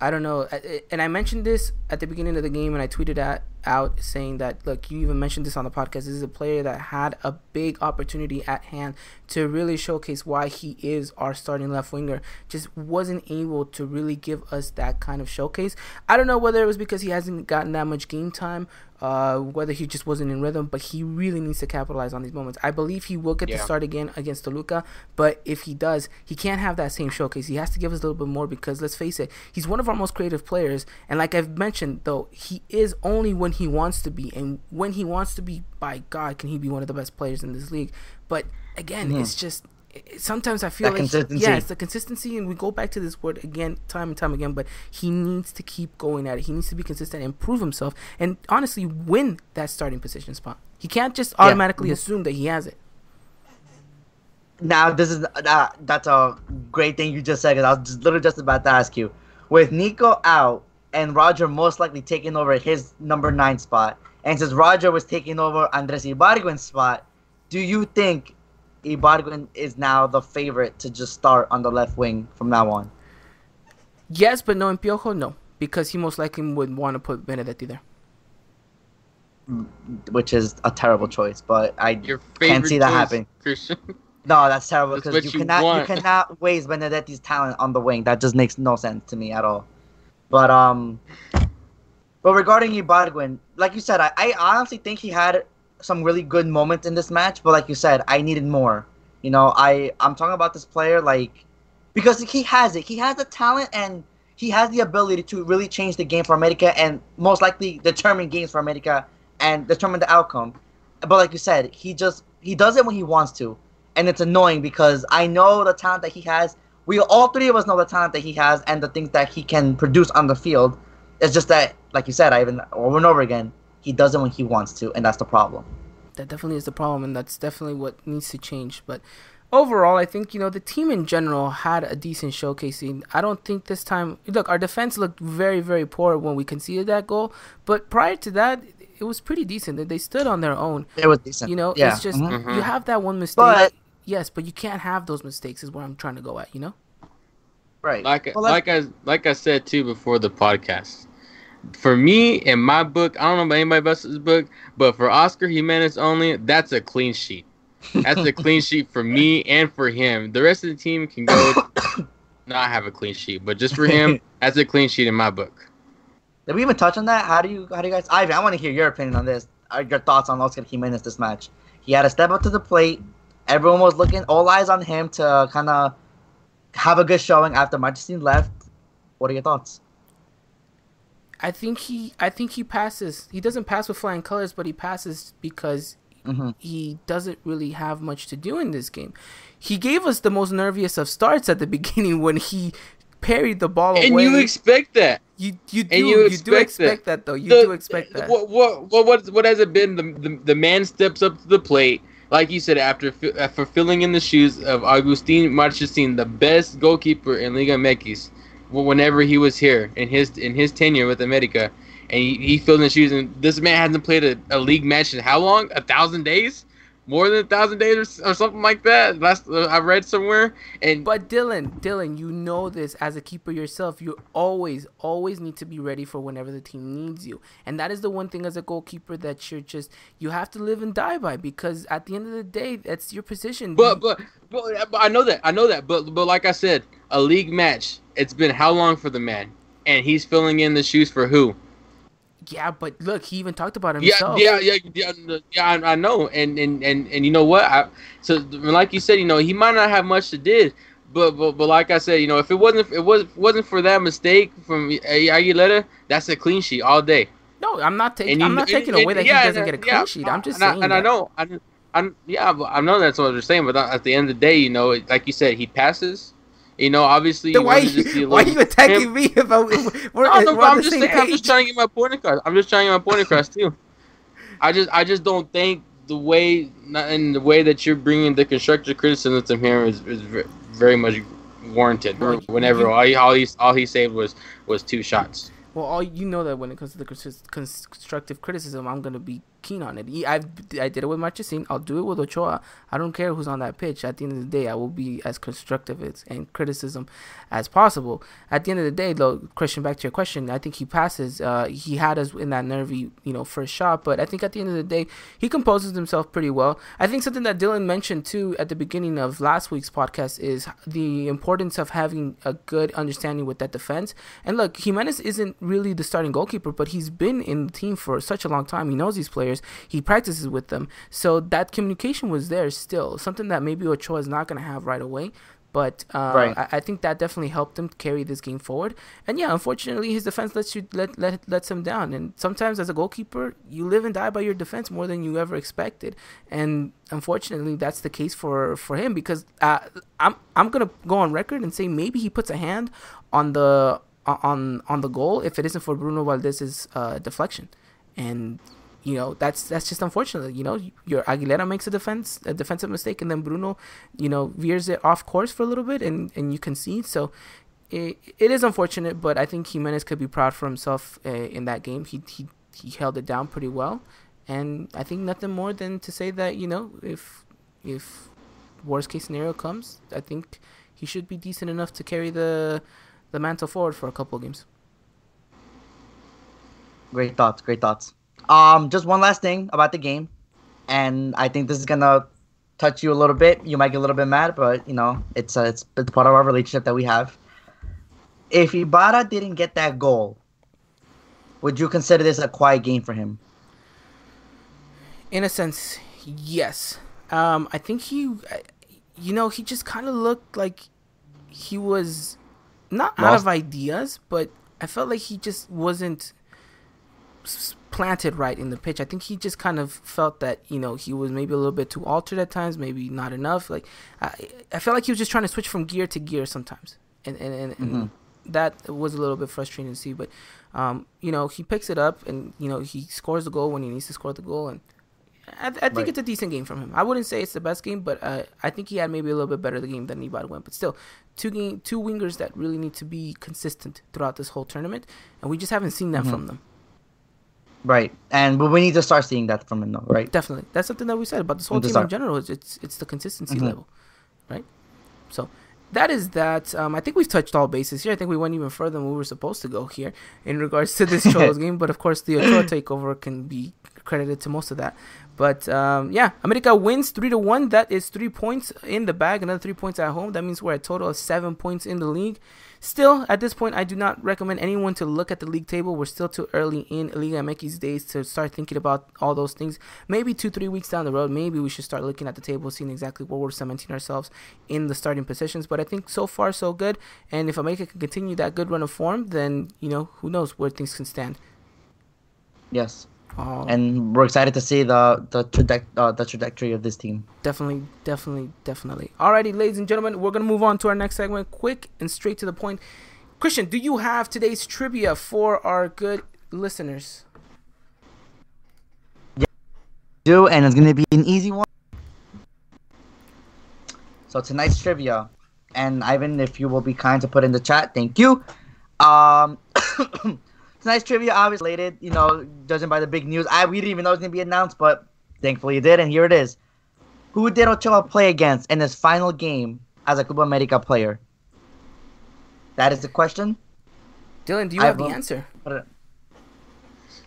I don't know. And I mentioned this at the beginning of the game, and I tweeted that out saying that, look, you even mentioned this on the podcast. This is a player that had a big opportunity at hand to really showcase why he is our starting left winger. Just wasn't able to really give us that kind of showcase. I don't know whether it was because he hasn't gotten that much game time, uh, whether he just wasn't in rhythm, but he really needs to capitalize on these moments. I believe he will get to start again against Toluca, but if he does, he can't have that same showcase. He has to give us a little bit more because let's face it, he's one of our most creative players. And like I've mentioned, though, he is only when he wants to be, and when he wants to be, by God, can he be one of the best players in this league? But again, Mhm. it's just sometimes I feel That like consistency. yeah, it's the consistency, and we go back to this word again, time and time again. But he needs to keep going at it. He needs to be consistent and prove himself, and honestly, win that starting position spot. He can't just automatically Mhm. assume that he has it. Now this is uh, that's a great thing you just said because I was just, literally just about to ask you. With Nico out and Roger most likely taking over his number nine spot, and since Roger was taking over Andres Ibargüen's spot, do you think Ibargüen is now the favorite to just start on the left wing from now on? Yes, but no in Piojo, no, because he most likely would want to put Benedetti there. Mm, which is a terrible choice, but I can't see that happening. Christian. no, that's terrible because you you cannot want. you cannot waste Benedetti's talent on the wing. That just makes no sense to me at all. But um, but regarding Ibargüen, like you said, I, I honestly think he had some really good moments in this match. But like you said, I needed more. You know, I I'm talking about this player like because he has it. He has the talent and he has the ability to really change the game for America and most likely determine games for America and determine the outcome. But like you said, he just he does it when he wants to, and it's annoying because I know the talent that he has. We all three of us know the talent that he has and the things that he can produce on the field. It's just that, like you said, Ivan, over and over again, he does it when he wants to, and that's the problem. That definitely is the problem, and that's definitely what needs to change. But overall, I think you know the team in general had a decent showcasing. I don't think this time. Look, our defense looked very, very poor when we conceded that goal. But prior to that, it was pretty decent. They- They stood on their own. It was decent. You know, yeah. it's just mhm. Mhm. you have that one mistake. But- yes, but you can't have those mistakes. Is where I'm trying to go at. You know. right. like Well, let's- like I like I said too before the podcast. For me, in my book, I don't know about anybody else's book, but for Oscar Jimenez only, that's a clean sheet. That's a clean sheet for me and for him. The rest of the team can go not have a clean sheet, but just for him, that's a clean sheet in my book. Did we even touch on that? How do you how do you guys Ivan, I want to hear your opinion on this. Uh, Your thoughts on Oscar Jimenez this match. He had to step up to the plate. Everyone was looking all eyes on him to kind of have a good showing after Martin left. What are your thoughts? I think he. I think he passes. He doesn't pass with flying colors, but he passes because hmm he doesn't really have much to do in this game. He gave us the most nerviest of starts at the beginning when he parried the ball And away. you expect that. you you do and you, you do expect expect that. that though. You The- do expect that. What what what what, what has it been? The, the the man steps up to the plate, like you said, after fi- uh, after filling in the shoes of Agustin Marchesín, the best goalkeeper in Liga MX, whenever he was here in his in his tenure with America, and he, he feels in the shoes. And this man hasn't played a, a league match in how long? A thousand days? More than a thousand days or, or something like that. Last uh, I read somewhere. And But Dylan, Dylan, you know this as a keeper yourself. You always, always need to be ready for whenever the team needs you, and that is the one thing as a goalkeeper that you're just you have to live and die by because at the end of the day, that's your position. But but but, but I know that I know that. But but like I said, a league match. It's been how long for the man, and he's filling in the shoes for who? Yeah, but look, he even talked about Yeah, himself. yeah, yeah, yeah, yeah. I, I know, and and and and you know what? I, so like you said, you know, he might not have much to did, but but but like I said, you know, if it wasn't if it was wasn't for that mistake from Aguilera, that's a clean sheet all day. No, I'm not taking. you I'm not taking and- away that yeah, he doesn't and- get a clean yeah, sheet. I'm just and I, saying. and I that. know, I, I'm yeah, but I know that's what they're saying. But at the end of the day, you know, like you said, he passes. You know, obviously, Then why you, why are you attacking him- me if, We're, no, no, we're I'm just saying. I'm just trying to get my point across. I'm just trying to get my point across too. I just, I just don't think the way, in the way that you're bringing the constructive criticism here is is, very much warranted. Whenever all he, all he, all he saved was was two shots. Well, all you know that when it comes to the cons- constructive criticism, I'm gonna be keen on it. I've, I did it with Marchesín. I'll do it with Ochoa. I don't care who's on that pitch. At the end of the day, I will be as constructive as, and criticism as possible. At the end of the day, though, Christian, back to your question, I think he passes. Uh, he had us in that nervy, you know, first shot, but I think at the end of the day, he composes himself pretty well. I think something that Dylan mentioned too at the beginning of last week's podcast is the importance of having a good understanding with that defense. And look, Jimenez isn't really the starting goalkeeper, but he's been in the team for such a long time. He knows these players. He practices with them. So that communication was there still. Something that maybe Ochoa is not going to have right away. But uh, Right. I, I think that definitely helped him carry this game forward. And yeah, unfortunately, his defense lets you let, let lets him down. And sometimes, as a goalkeeper, you live and die by your defense more than you ever expected. And unfortunately, that's the case for for him because uh, I'm I'm gonna go on record and say maybe he puts a hand on the on on the goal if it isn't for Bruno Valdez's uh, deflection. And you know that's that's just unfortunate. You know, your Aguilera makes a defense a defensive mistake, and then Bruno, you know, veers it off course for a little bit, and and you concede. So it, it is unfortunate, but I think Jimenez could be proud for himself uh, in that game. He he he held it down pretty well, and I think nothing more than to say that you know if if worst case scenario comes, I think he should be decent enough to carry the the mantle forward for a couple of games. Great thoughts. Great thoughts. Um, just one last thing about the game, and I think this is gonna touch you a little bit. You might get a little bit mad, but you know it's uh, it's, it's part of our relationship that we have. If Ibarra didn't get that goal, would you consider this a quiet game for him? In a sense, yes. Um, I think he, you know, he just kind of looked like he was not out of ideas, but I felt like he just wasn't planted right in the pitch. I think he just kind of felt that you know he was maybe a little bit too altered at times, maybe not enough. Like I, I felt like he was just trying to switch from gear to gear sometimes, and and, and, and that was a little bit frustrating to see. But um, you know, he picks it up, and you know he scores the goal when he needs to score the goal, and I, I think Right. it's a decent game from him. I wouldn't say it's the best game, but uh, I think he had maybe a little bit better the game than Ibarra went. But still, two game, two wingers that really need to be consistent throughout this whole tournament, and we just haven't seen that Mhm. from them. Right, and but we need to start seeing that from him, though, right? Definitely, that's something that we said about this whole team in general. It's it's, it's the consistency Mhm. level, right? So that is that. Um, I think we've touched all bases here. I think we went even further than we were supposed to go here in regards to this Xolos game. But of course, the Ochoa takeover can be credited to most of that. But um, yeah, America wins three to one. That is three points in the bag. Another three points at home. That means we're a total of seven points in the league. Still, at this point, I do not recommend anyone to look at the league table. We're still too early in Liga MX days to start thinking about all those things. Maybe two, three weeks down the road, maybe we should start looking at the table, seeing exactly where we're cementing ourselves in the starting positions. But I think so far, so good. And if America can continue that good run of form, then, you know, who knows where things can stand. Yes, Uh, and we're excited to see the the, traje- uh, the trajectory of this team. Definitely, definitely, definitely. Alrighty, ladies and gentlemen, we're gonna move on to our next segment, quick and straight to the point. Christian, do you have today's trivia for our good listeners? Yeah, do, and it's gonna be an easy one. So tonight's trivia, and Ivan, if you will be kind to put in the chat, thank you. Um, tonight's trivia obviously related, you know, judging by the big news. I we didn't even know it was gonna be announced, but thankfully it did, and here it is. Who did Ochoa play against in his final game as a Club America player? That is the question. Dylan, do you I have the answer?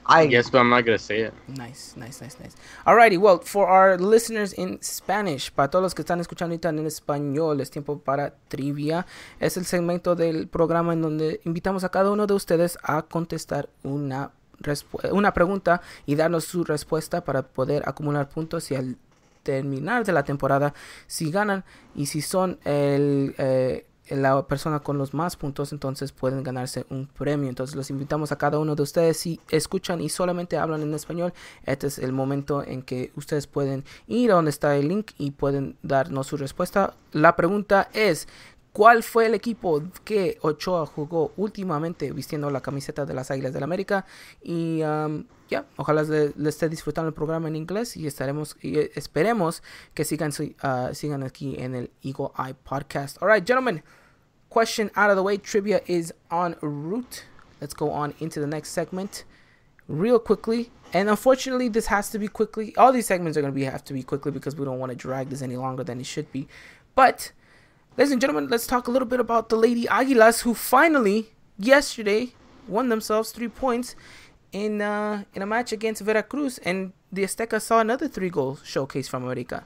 I Yes, but I'm not gonna say it. Nice, nice, nice, nice. Alrighty, well, for our listeners in Spanish, para todos los que están escuchando ahorita en español, es tiempo para trivia. Es el segmento del programa en donde invitamos a cada uno de ustedes a contestar una, una pregunta y darnos su respuesta para poder acumular puntos y al terminar de la temporada, si ganan y si son el... eh, la persona con los más puntos entonces pueden ganarse un premio. Entonces los invitamos a cada uno de ustedes si escuchan y solamente hablan en español. Este es el momento en que ustedes pueden ir a donde está el link y pueden darnos su respuesta. La pregunta es ¿Cuál fue el equipo que Ochoa jugó últimamente vistiendo la camiseta de las Águilas del América? Y um, ya, ojalá les, le esté disfrutando el programa en inglés y estaremos y eh, esperemos que sigan uh, sigan aquí en el Eagle Eye Podcast. All right, gentlemen, question out of the way. Trivia is on route. Let's go on into the next segment real quickly. And unfortunately, this has to be quickly. All these segments are going to be have to be quickly because we don't want to drag this any longer than it should be. But Ladies and gentlemen, let's talk a little bit about the Lady Aguilas, who finally yesterday won themselves three points in uh, in a match against Veracruz, and the Azteca saw another three goal showcase from America.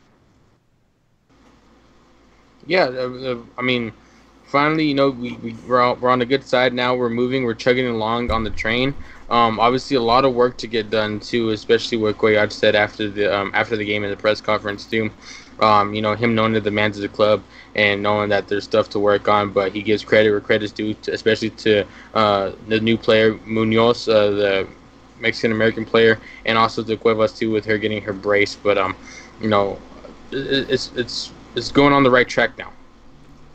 Yeah, uh, uh, I mean, finally, you know, we, we we're, on, we're on the good side now. We're moving. We're chugging along on the train. Um, obviously, a lot of work to get done too, especially what Goyard said after the um, after the game in the press conference too. Um, you know, him knowing the demands of the club and knowing that there's stuff to work on, but he gives credit where credit's due, to, especially to uh, the new player Munoz, uh, the Mexican American player, and also to Cuevas too, with her getting her brace. But um, you know, it, it's it's it's going on the right track now.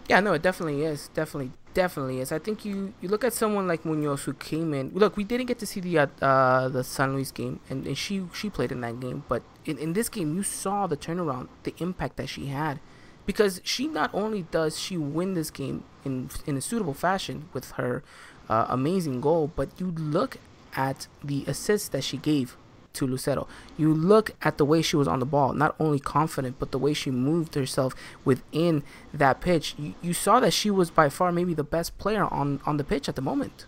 Yeah, no, it definitely is. Definitely, definitely is. I think you you look at someone like Munoz who came in. Look, we didn't get to see the uh the San Luis game, and, and she she played in that game. But in, in this game, you saw the turnaround, the impact that she had, because she not only does she win this game in in a suitable fashion with her uh, amazing goal, but you look at the assist that she gave to Lucero. You look at the way she was on the ball, not only confident, but the way she moved herself within that pitch. You, you saw that she was by far maybe the best player on, on the pitch at the moment.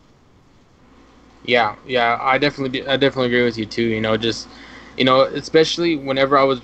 Yeah, yeah, I definitely, I definitely agree with you too. You know, just, you know, especially whenever I was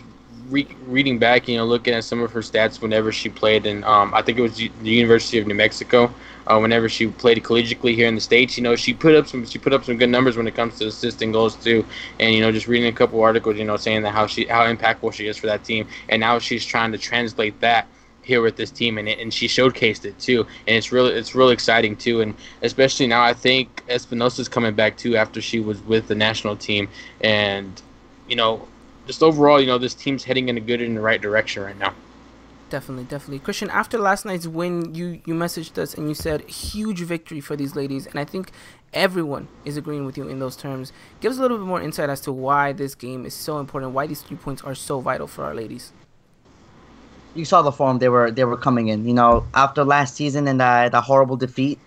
re- reading back, you know, looking at some of her stats whenever she played in, um, I think it was the University of New Mexico. Uh, whenever she played collegiately here in the states, you know, she put up some, she put up some good numbers when it comes to assisting goals too. And you know, just reading a couple articles, you know, saying that how she, how impactful she is for that team, and now she's trying to translate that here with this team and, and she showcased it too and it's really it's really exciting too and especially now I think Espinosa's coming back too after she was with the national team and you know just overall you know this team's heading in a good in the right direction right now Definitely, definitely. Christian, after last night's win, you, you messaged us and you said huge victory for these ladies. And I think everyone is agreeing with you in those terms. Give us a little bit more insight as to why this game is so important, why these three points are so vital for our ladies. you saw the form they were they were coming in. You know, after last season and that the horrible defeat,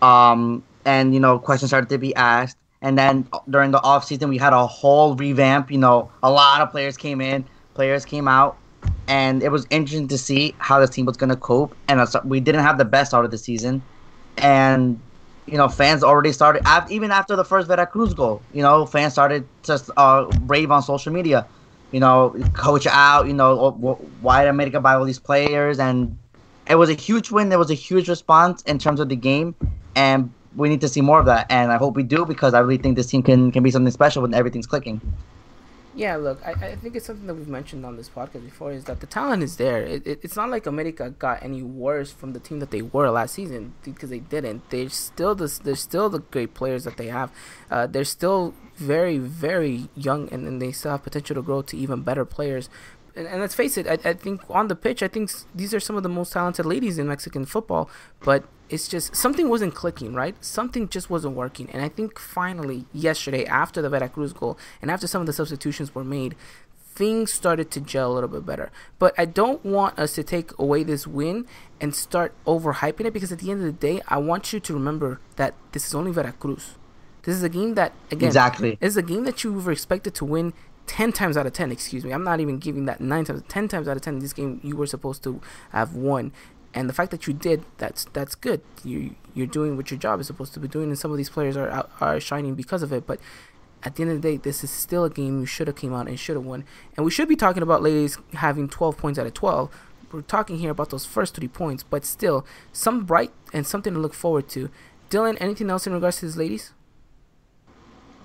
um, and you know questions started to be asked. And then during the off season, we had a whole revamp. You know, a lot of players came in, players came out, and it was interesting to see how this team was going to cope. And we didn't have the best out of the season, and you know, fans already started even after the first Veracruz goal. You know, fans started to uh, rave on social media you know, coach out, you know, why did America buy all these players? And it was a huge win. There was a huge response in terms of the game. And we need to see more of that. And I hope we do because I really think this team can, can be something special when everything's clicking. Yeah, look, I, I think it's something that we've mentioned on this podcast before is that the talent is there. It, it, it's not like America got any worse from the team that they were last season because they didn't. They're still the they're still the great players that they have. Uh, they're still very very young and, and they still have potential to grow to even better players. And, and let's face it, I, I think on the pitch, I think these are some of the most talented ladies in Mexican football. But it's just something wasn't clicking, right? Something just wasn't working. And I think finally yesterday, after the Veracruz goal and after some of the substitutions were made, things started to gel a little bit better. But I don't want us to take away this win and start overhyping it because at the end of the day, I want you to remember that this is only Veracruz. This is a game that again Exactly. is a game that you were expected to win 10 times out of 10 excuse me. I'm not even giving that 9 times 10 times out of 10 this game you were supposed to have won. And the fact that you did that's that's good. You you're doing what your job is supposed to be doing and some of these players are are shining because of it. But at the end of the day this is still a game you should have came out and should have won. And we should be talking about ladies having 12 points out of 12 we're talking here about those first three points. But still some bright and something to look forward to. Dylan anything else in regards to these ladies?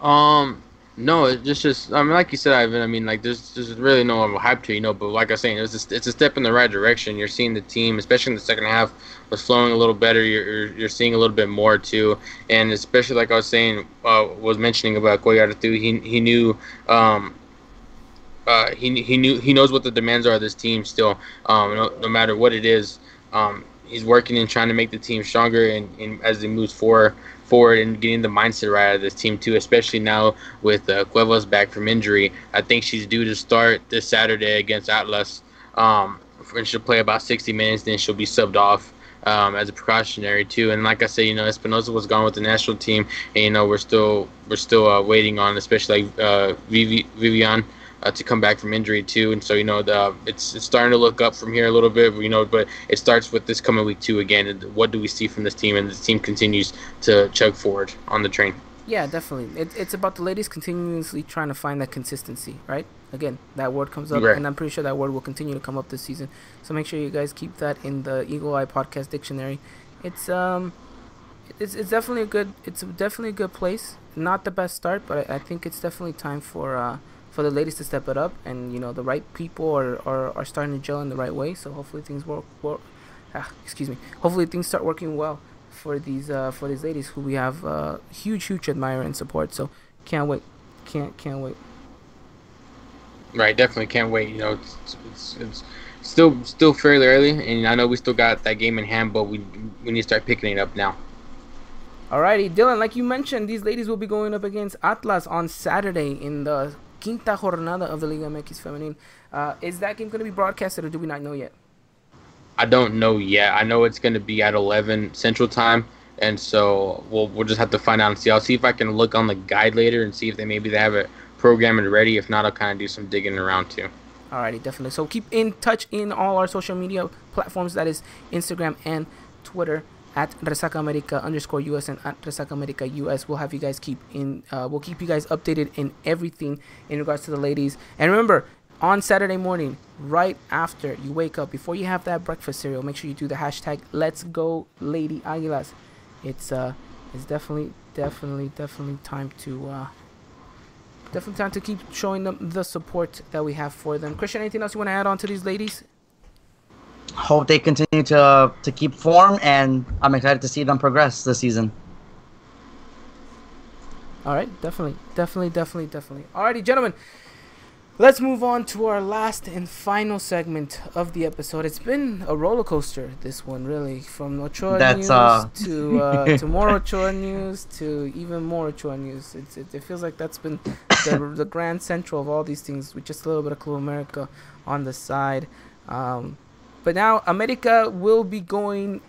Um, no, it's just, just I mean, like you said, Ivan. I mean, like there's, there's really no hype to you know. But like I was saying, it's a, it's a step in the right direction. You're seeing the team, especially in the second half, was flowing a little better. You're, you're, seeing a little bit more too, and especially like I was saying, uh, was mentioning about Koyartu, he he knew, um, uh, he he knew he knows what the demands are of this team still. Um, no, no matter what it is, um, he's working and trying to make the team stronger, and, and as he moves forward forward and getting the mindset right of this team too, especially now with uh, Cuevas back from injury. I think she's due to start this Saturday against Atlas. Um, and she'll play about 60 minutes, then she'll be subbed off um, as a precautionary too. And like I said, you know, Espinosa was gone with the national team, and you know we're still we're still uh, waiting on, especially like uh, Vivi, Vivian. Uh, to come back from injury too, and so you know the it's, it's starting to look up from here a little bit, you know. But it starts with this coming week two again. And what do we see from this team? And the team continues to chug forward on the train. Yeah, definitely. It, it's about the ladies continuously trying to find that consistency, right? Again, that word comes up, Right. and I'm pretty sure that word will continue to come up this season. So make sure you guys keep that in the Eagle Eye Podcast Dictionary. It's um, it's, it's definitely a good it's definitely a good place. Not the best start, but I, I think it's definitely time for uh for the ladies to step it up, and you know the right people are are, are starting to gel in the right way. So hopefully things work. work ah, excuse me. Hopefully things start working well for these uh, for these ladies who we have uh, huge huge admire and support. So can't wait, can't can't wait. Right, definitely can't wait. You know, it's, it's, it's still still fairly early, and I know we still got that game in hand, but we we need to start picking it up now. Alrighty, Dylan, like you mentioned, these ladies will be going up against Atlas on Saturday in the Quinta Jornada of the Liga MX Femenine. Uh, is that game going to be broadcasted, or do we not know yet? I don't know yet. I know it's going to be at 11 Central Time, and so we'll we'll just have to find out and see. I'll see if I can look on the guide later and see if they maybe they have it programmed and ready. If not, I'll kind of do some digging around too. Alrighty, definitely. So keep in touch in all our social media platforms. That is Instagram and Twitter at Resaca America underscore US and at Resaca America US. We'll have you guys keep in. Uh, we'll keep you guys updated in everything in regards to the ladies. And remember, on Saturday morning, right after you wake up, before you have that breakfast cereal, make sure you do the hashtag Let's Go Lady Aguilas. It's uh, it's definitely, definitely, definitely time to uh, definitely time to keep showing them the support that we have for them. Christian, anything else you want to add on to these ladies? Hope they continue to to keep form, and I'm excited to see them progress this season. All right, definitely, definitely, definitely, definitely. Alrighty, gentlemen, let's move on to our last and final segment of the episode. It's been a roller coaster, this one, really, from Ochoa That's, news uh, to uh, to more Ochoa news to even more Ochoa news. It's, it, it feels like that's been the, the grand central of all these things, with just a little bit of Club America on the side. Um, but now America will be going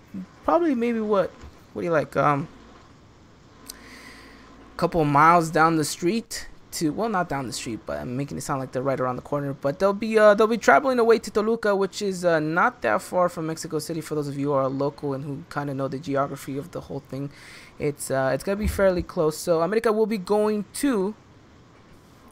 probably maybe what? What do you like? Um, a couple miles down the street to well not down the street but i'm making it sound like they're right around the corner but they'll be uh they'll be traveling away to toluca which is uh, not that far from mexico city for those of you who are local and who kind of know the geography of the whole thing it's uh it's gonna be fairly close so america will be going to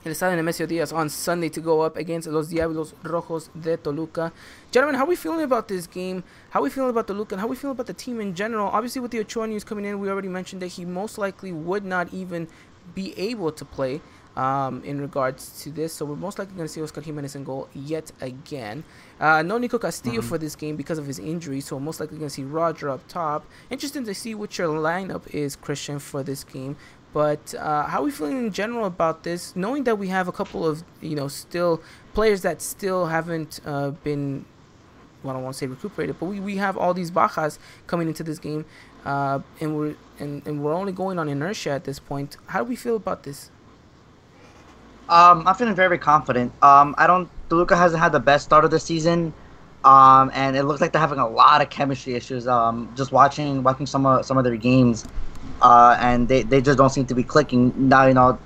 El Estadio Nemesio Díez on Sunday to go up against Los Diablos Rojos de Toluca. Gentlemen, how are we feeling about this game? How are we feeling about Toluca and how are we feeling about the team in general? Obviously, with the Ochoa news coming in, we already mentioned that he most likely would not even be able to play um, in regards to this. So we're most likely going to see Oscar Jimenez in goal yet again. Uh, no Nico Castillo for this game because of his injury, so we're most likely going to see Roger up top. Interesting to see what your lineup is, Christian, for this game. But uh, how are we feeling in general about this? Knowing that we have a couple of you know still players that still haven't uh, been, well, I don't want to say recuperated, but we, we have all these bajas coming into this game, uh, and we're and, and we're only going on inertia at this point. How do we feel about this? Um, I'm feeling very confident. Um, I don't. Toluca hasn't had the best start of the season, um, and it looks like they're having a lot of chemistry issues. Um, just watching watching some of some of their games, uh, and they, they just don't seem to be clicking. Now you know,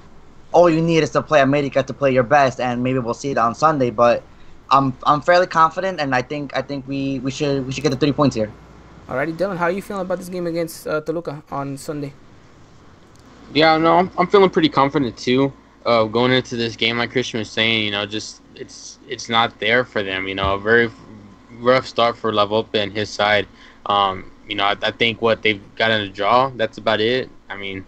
all you need is to play America to play your best, and maybe we'll see it on Sunday. But I'm I'm fairly confident, and I think I think we, we should we should get the three points here. Alrighty, Dylan, how are you feeling about this game against uh, Toluca on Sunday? Yeah, no, I'm, I'm feeling pretty confident too. Uh, going into this game, like Christian was saying, you know, just it's it's not there for them. You know, a very rough start for La Volpe and his side. Um, you know, I, I think what they've got in a draw. That's about it. I mean,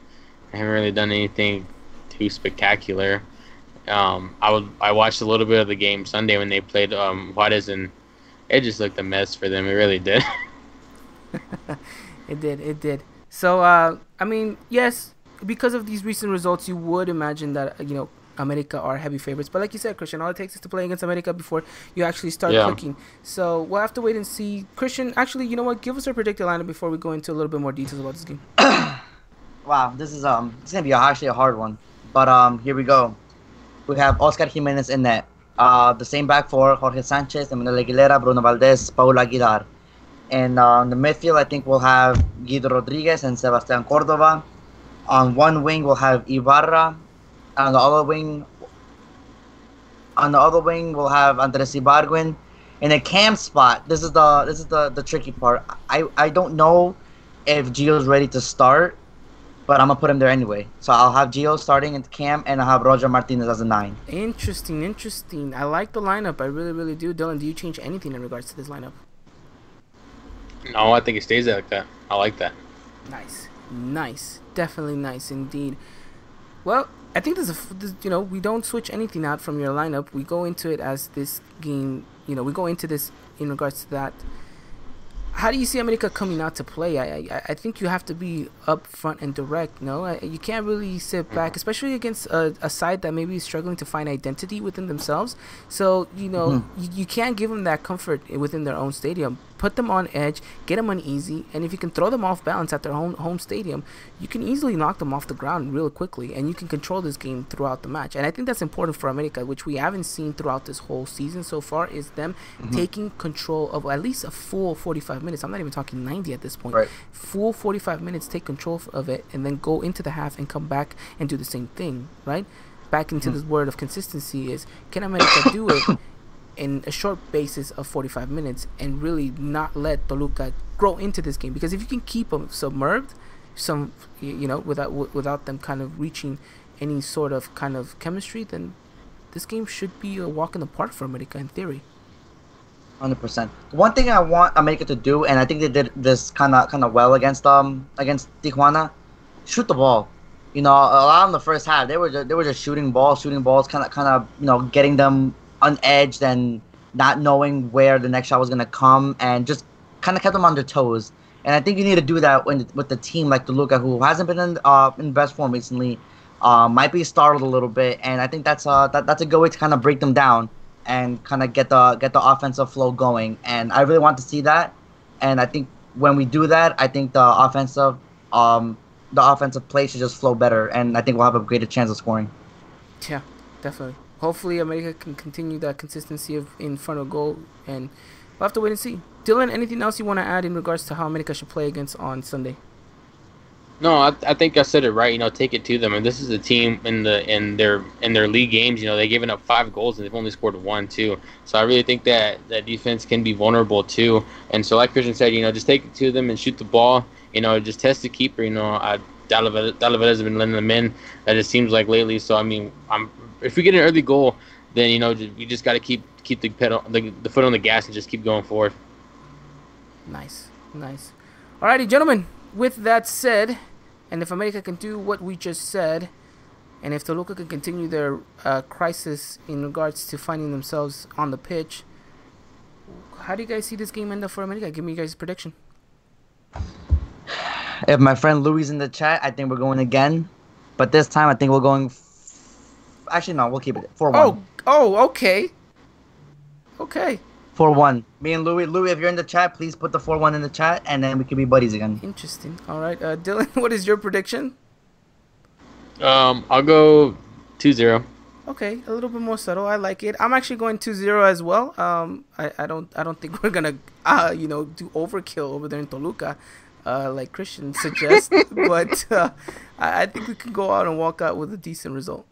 I haven't really done anything too spectacular. Um, I I watched a little bit of the game Sunday when they played um, Juarez, and it just looked a mess for them. It really did. it did. It did. So, uh, I mean, yes, because of these recent results, you would imagine that you know America are heavy favorites. But like you said, Christian, all it takes is to play against America before you actually start Yeah. clicking. So we'll have to wait and see. Christian, actually, you know what? Give us our predicted lineup before we go into a little bit more details about this game. Wow, this is um it's gonna be actually a hard one. But um here we go. We have Oscar Jimenez in net. Uh the same back four, Jorge Sanchez, Emmanuel Aguilera, Bruno Valdez, Paul Aguilar. And uh, on the midfield I think we'll have Guido Rodriguez and Sebastian Cordova. On one wing we'll have Ibarra. On the other wing on the other wing we'll have Andres Ibargüen. In a cam spot, this is the this is the, the tricky part. I, I don't know if Gio's ready to start but I'm gonna put him there anyway. So I'll have Gio starting in cam, and I'll have Roger Martinez as a nine. Interesting, interesting. I like the lineup. I really, really do. Dylan, do you change anything in regards to this lineup? no, I think it stays like that. I like that. Nice, nice, definitely nice indeed. Well, I think there's a you know we don't switch anything out from your lineup. We go into it as this game. You know we go into this in regards to that. How do you see America coming out to play? I I, I think you have to be upfront and direct. No, I, you can't really sit back, mm-hmm. especially against a, a side that maybe is struggling to find identity within themselves. So you know mm-hmm. you, you can't give them that comfort within their own stadium. Put them on edge, get them uneasy, and if you can throw them off balance at their home home stadium, you can easily knock them off the ground real quickly, and you can control this game throughout the match. And I think that's important for America, which we haven't seen throughout this whole season so far, is them mm-hmm. taking control of at least a full 45 minutes. I'm not even talking 90 at this point. Right. Full 45 minutes, take control of it, and then go into the half and come back and do the same thing, right? Back into hmm. this word of consistency is can America do it in a short basis of 45 minutes and really not let Toluca grow into this game because if you can keep them submerged some you know without w- without them kind of reaching any sort of kind of chemistry then this game should be a walk in the park for America in theory Hundred percent. One thing I want America to do, and I think they did this kind of kind of well against um against Tijuana, shoot the ball. You know, a lot in the first half they were just, they were just shooting balls, shooting balls, kind of kind of you know getting them unedged and not knowing where the next shot was gonna come, and just kind of kept them on their toes. And I think you need to do that when, with the team like Toluca, who hasn't been in uh in best form recently, uh, might be startled a little bit, and I think that's uh that, that's a good way to kind of break them down and kind of get the get the offensive flow going. And I really want to see that. And I think when we do that, I think the offensive um the offensive play should just flow better, and I think we'll have a greater chance of scoring. yeah definitely hopefully America can continue that consistency of in front of goal and we'll have to wait and see Dylan anything else you want to add in regards to how America should play against on Sunday No, I, I think I said it right. You know, take it to them. And this is a team in the in their in their league games. You know, they've given up five goals and they've only scored one too. So I really think that that defense can be vulnerable too. And so, like Christian said, you know, just take it to them and shoot the ball. You know, just test the keeper. You know, I, Talavera has been letting them in. That it seems like lately. So I mean, I'm if we get an early goal, then you know you just got to keep keep the pedal the, the foot on the gas and just keep going forward. Nice, nice. Alrighty, gentlemen. With that said, and if America can do what we just said, and if Toluca can continue their uh, crisis in regards to finding themselves on the pitch, how do you guys see this game end up for America? Give me you guys prediction. If my friend Louis in the chat, I think we're going again, but this time I think we're going. F- Actually, no, we'll keep it four Oh, one. oh, okay, okay, Four one. Me and Louis. Louis, if you're in the chat, please put the four one in the chat, and then we can be buddies again. interesting. All right, uh, Dylan, what is your prediction? Um, I'll go 2-0. Okay, a little bit more subtle. I like it. I'm actually going 2-0 as well. Um, I, I don't I don't think we're gonna uh you know do overkill over there in Toluca. uh, like Christian suggests, but uh, I, I think we can go out and walk out with a decent result.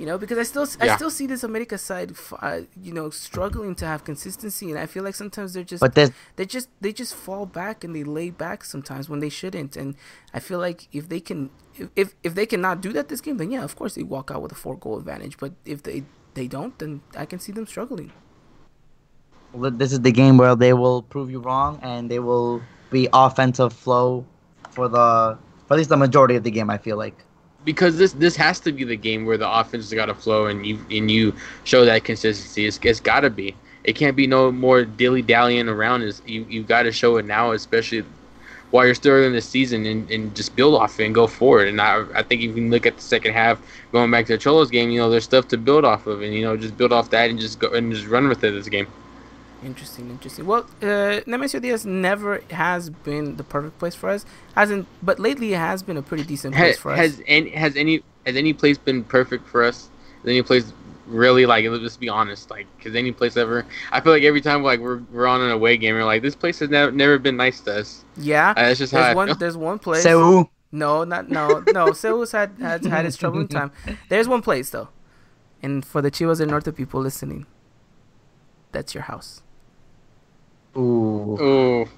You know, because I still I still see this America side, uh, you know, struggling to have consistency, and I feel like sometimes they're just But they just they just fall back and they lay back sometimes when they shouldn't and i feel like if they can if if, if they cannot do that this game then yeah of course they walk out with a four goal advantage but if they they don't then i can see them struggling this is the game where they will prove you wrong and they will be offensive flow for the for at least the majority of the game. I feel like. Because this this has to be the game where the offense has got to flow and you and you show that consistency. It's, it's got to be. It can't be no more dilly dallying around. Is you you got to show it now, especially while you're still in the season, and, and just build off it and go forward. And I I think if you look at the second half, going back to the Xolos game, you know there's stuff to build off of, and you know just build off that and just go and just run with it this game. Interesting interesting. Well uh Nemesio Díez never has been the perfect place for us. Hasn't but lately it has been a pretty decent place Has, for us. has any has any has any place been perfect for us? Has any place really like let's just be honest like has any place ever i feel like every time like we're, we're on an away game we're like this place has never, never been nice to us. Yeah. Uh, that's just how there's I one feel. there's one place. Seoul. no not no no Seul's had has had its troubling time. There's one place though. And for the chivas del norte people listening that's your house Ooh. oh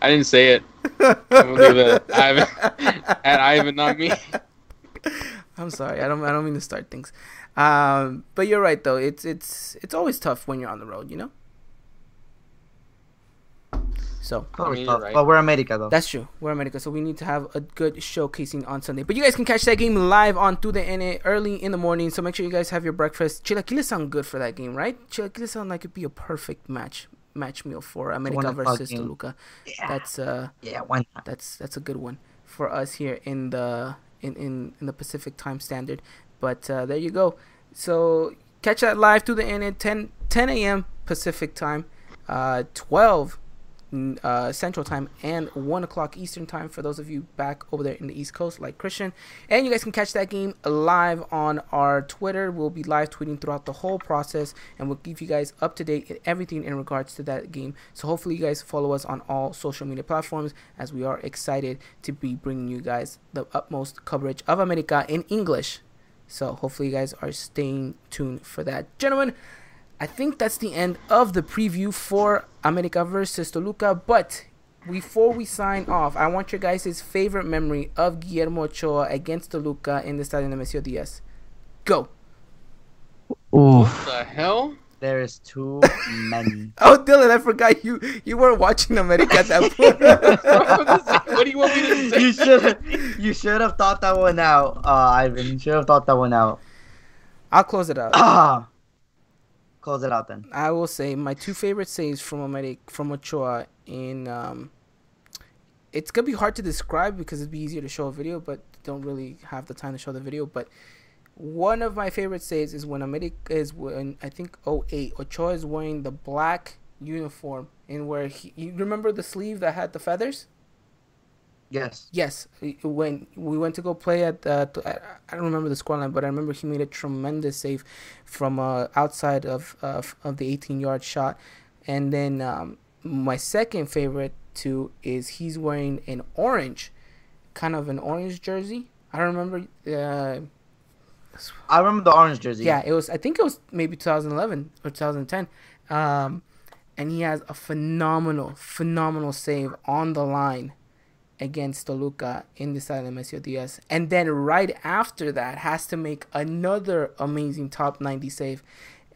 i didn't say it I'm gonna leave it at Ivan, at Ivan not me I'm sorry. I don't. I don't mean to start things. Um, but you're right though. It's it's it's always tough when you're on the road. You know. So Always I mean, right. But we're America though. that's true. We're America, so we need to have a good showcasing on Sunday. But you guys can catch that game live on through the NA early in the morning. So make sure you guys have your breakfast. Chilaquiles sound good for that game, right? Chilaquiles sound like it'd be a perfect match match meal for America versus game. Toluca. yeah. That's uh yeah. Why not? that's that's a good one for us here in the in in, in the Pacific time standard. But uh, there you go. So catch that live TUDN at 10 10 a.m. Pacific time, uh, 12 mm, uh, Central time, and one o'clock Eastern time for those of you back over there in the East Coast, like Christian. And you guys can catch that game live on our Twitter. We'll be live tweeting throughout the whole process, and we'll give you guys up to date in everything in regards to that game. So hopefully you guys follow us on all social media platforms, as we are excited to be bringing you guys the utmost coverage of America in English. So hopefully you guys are staying tuned for that, gentlemen. I think that's the end of the preview for America versus Toluca. But before we sign off, I want your guys' favorite memory of Guillermo Ochoa against Toluca in the Estadio Nemesio Díez. Go. Ooh. what the hell There is too many. Oh, Dylan, I forgot you you weren't watching America at that point. what do you want me to say you should you should have thought that one out, uh, Ivan. You should have thought that one out. I'll close it out. Ah. Close it out then. I will say my two favorite saves from America from Ochoa in um it's gonna be hard to describe because it'd be easier to show a video, but don't really have the time to show the video. But one of my favorite saves is when America is when I think 08 Ochoa is wearing the black uniform and where he you remember the sleeve that had the feathers? Yes. Yes, when we went to go play at uh, I I don't remember the scoreline, but I remember he made a tremendous save from uh, outside of uh, of the 18 yard shot. And then um, my second favorite too is he's wearing an orange, kind of an orange jersey. I don't remember. Uh, I remember the orange jersey. yeah, it was. I think it was maybe 2011 or 2010. Um, and he has a phenomenal, phenomenal save on the line against Toluca in the Estadio Nemesio Díez. And then right after that, has to make another amazing top 90 save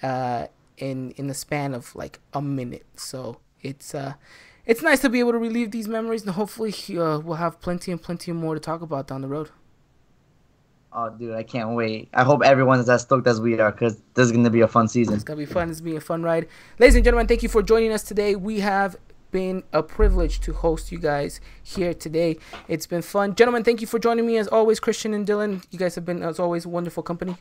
uh, in in the span of like a minute. So it's uh, it's nice to be able to relive these memories, and hopefully uh, we'll have plenty and plenty more to talk about down the road. Oh, dude, I can't wait. I hope everyone's as stoked as we are because this is gonna be a fun season. It's gonna be fun. It's gonna be a fun ride, ladies and gentlemen. Thank you for joining us today. We have been a privilege to host you guys here today. It's been fun, gentlemen. Thank you for joining me as always, Christian and Dylan. You guys have been as always wonderful company.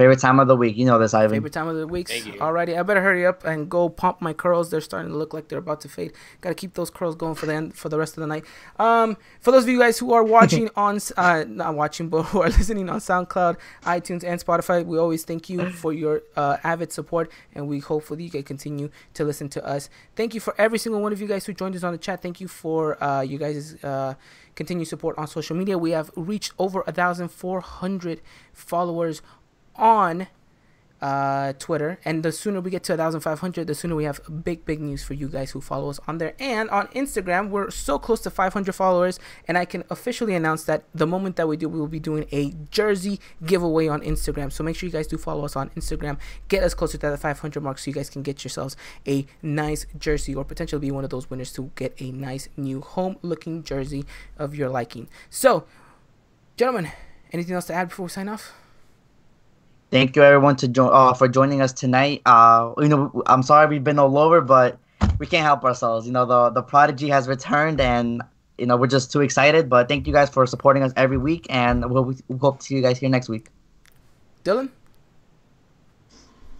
Favorite time of the week. You know this, Ivan. Favorite time of the week. Thank you. Alrighty, I better hurry up and go pump my curls. They're starting to look like they're about to fade. Got to keep those curls going for the end, for the rest of the night. Um, for those of you guys who are watching on, uh, not watching, but who are listening on SoundCloud, iTunes, and Spotify, we always thank you for your uh, avid support, and we hopefully you can continue to listen to us. Thank you for every single one of you guys who joined us on the chat. Thank you for uh, you guys' uh, continued support on social media. We have reached over a thousand four hundred followers on uh, Twitter. And the sooner we get to 1,500, the sooner we have big, big news for you guys who follow us on there. And on Instagram, we're so close to 500 followers. And I can officially announce that the moment that we do, we will be doing a jersey giveaway on Instagram. So make sure you guys do follow us on Instagram. Get us closer to that 500 mark so you guys can get yourselves a nice jersey or potentially be one of those winners to get a nice new home looking jersey of your liking. So, gentlemen, anything else to add before we sign off? Thank you everyone to join uh, for joining us tonight. Uh, you know, I'm sorry we've been all over, but we can't help ourselves. You know, the the prodigy has returned, and you know we're just too excited. But thank you guys for supporting us every week, and we'll, we hope to see you guys here next week. Dylan?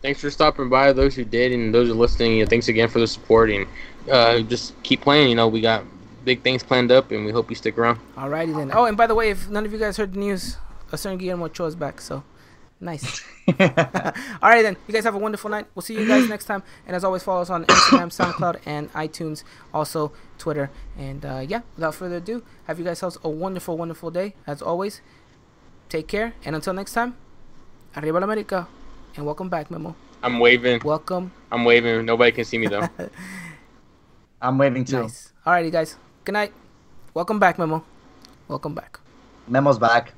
Thanks for stopping by. Those who did and those who are listening, you know, thanks again for the support and uh, just keep playing. You know, we got big things planned up, and we hope you stick around. Alrighty then. Oh, and by the way, if none of you guys heard the news, a certain Guillermo Ochoa is back. So, nice. Alright then. You guys have a wonderful night. We'll see you guys next time. And as always, follow us on Instagram, SoundCloud, and iTunes. Also Twitter. And uh, yeah, without further ado, have you guys have a wonderful, wonderful day. As always, take care. And until next time, arriba la America, and welcome back, Memo. I'm waving. Welcome. I'm waving. Nobody can see me though. I'm waving too. Nice. Alrighty, guys. Good night. Welcome back, Memo. Welcome back. Memo's back.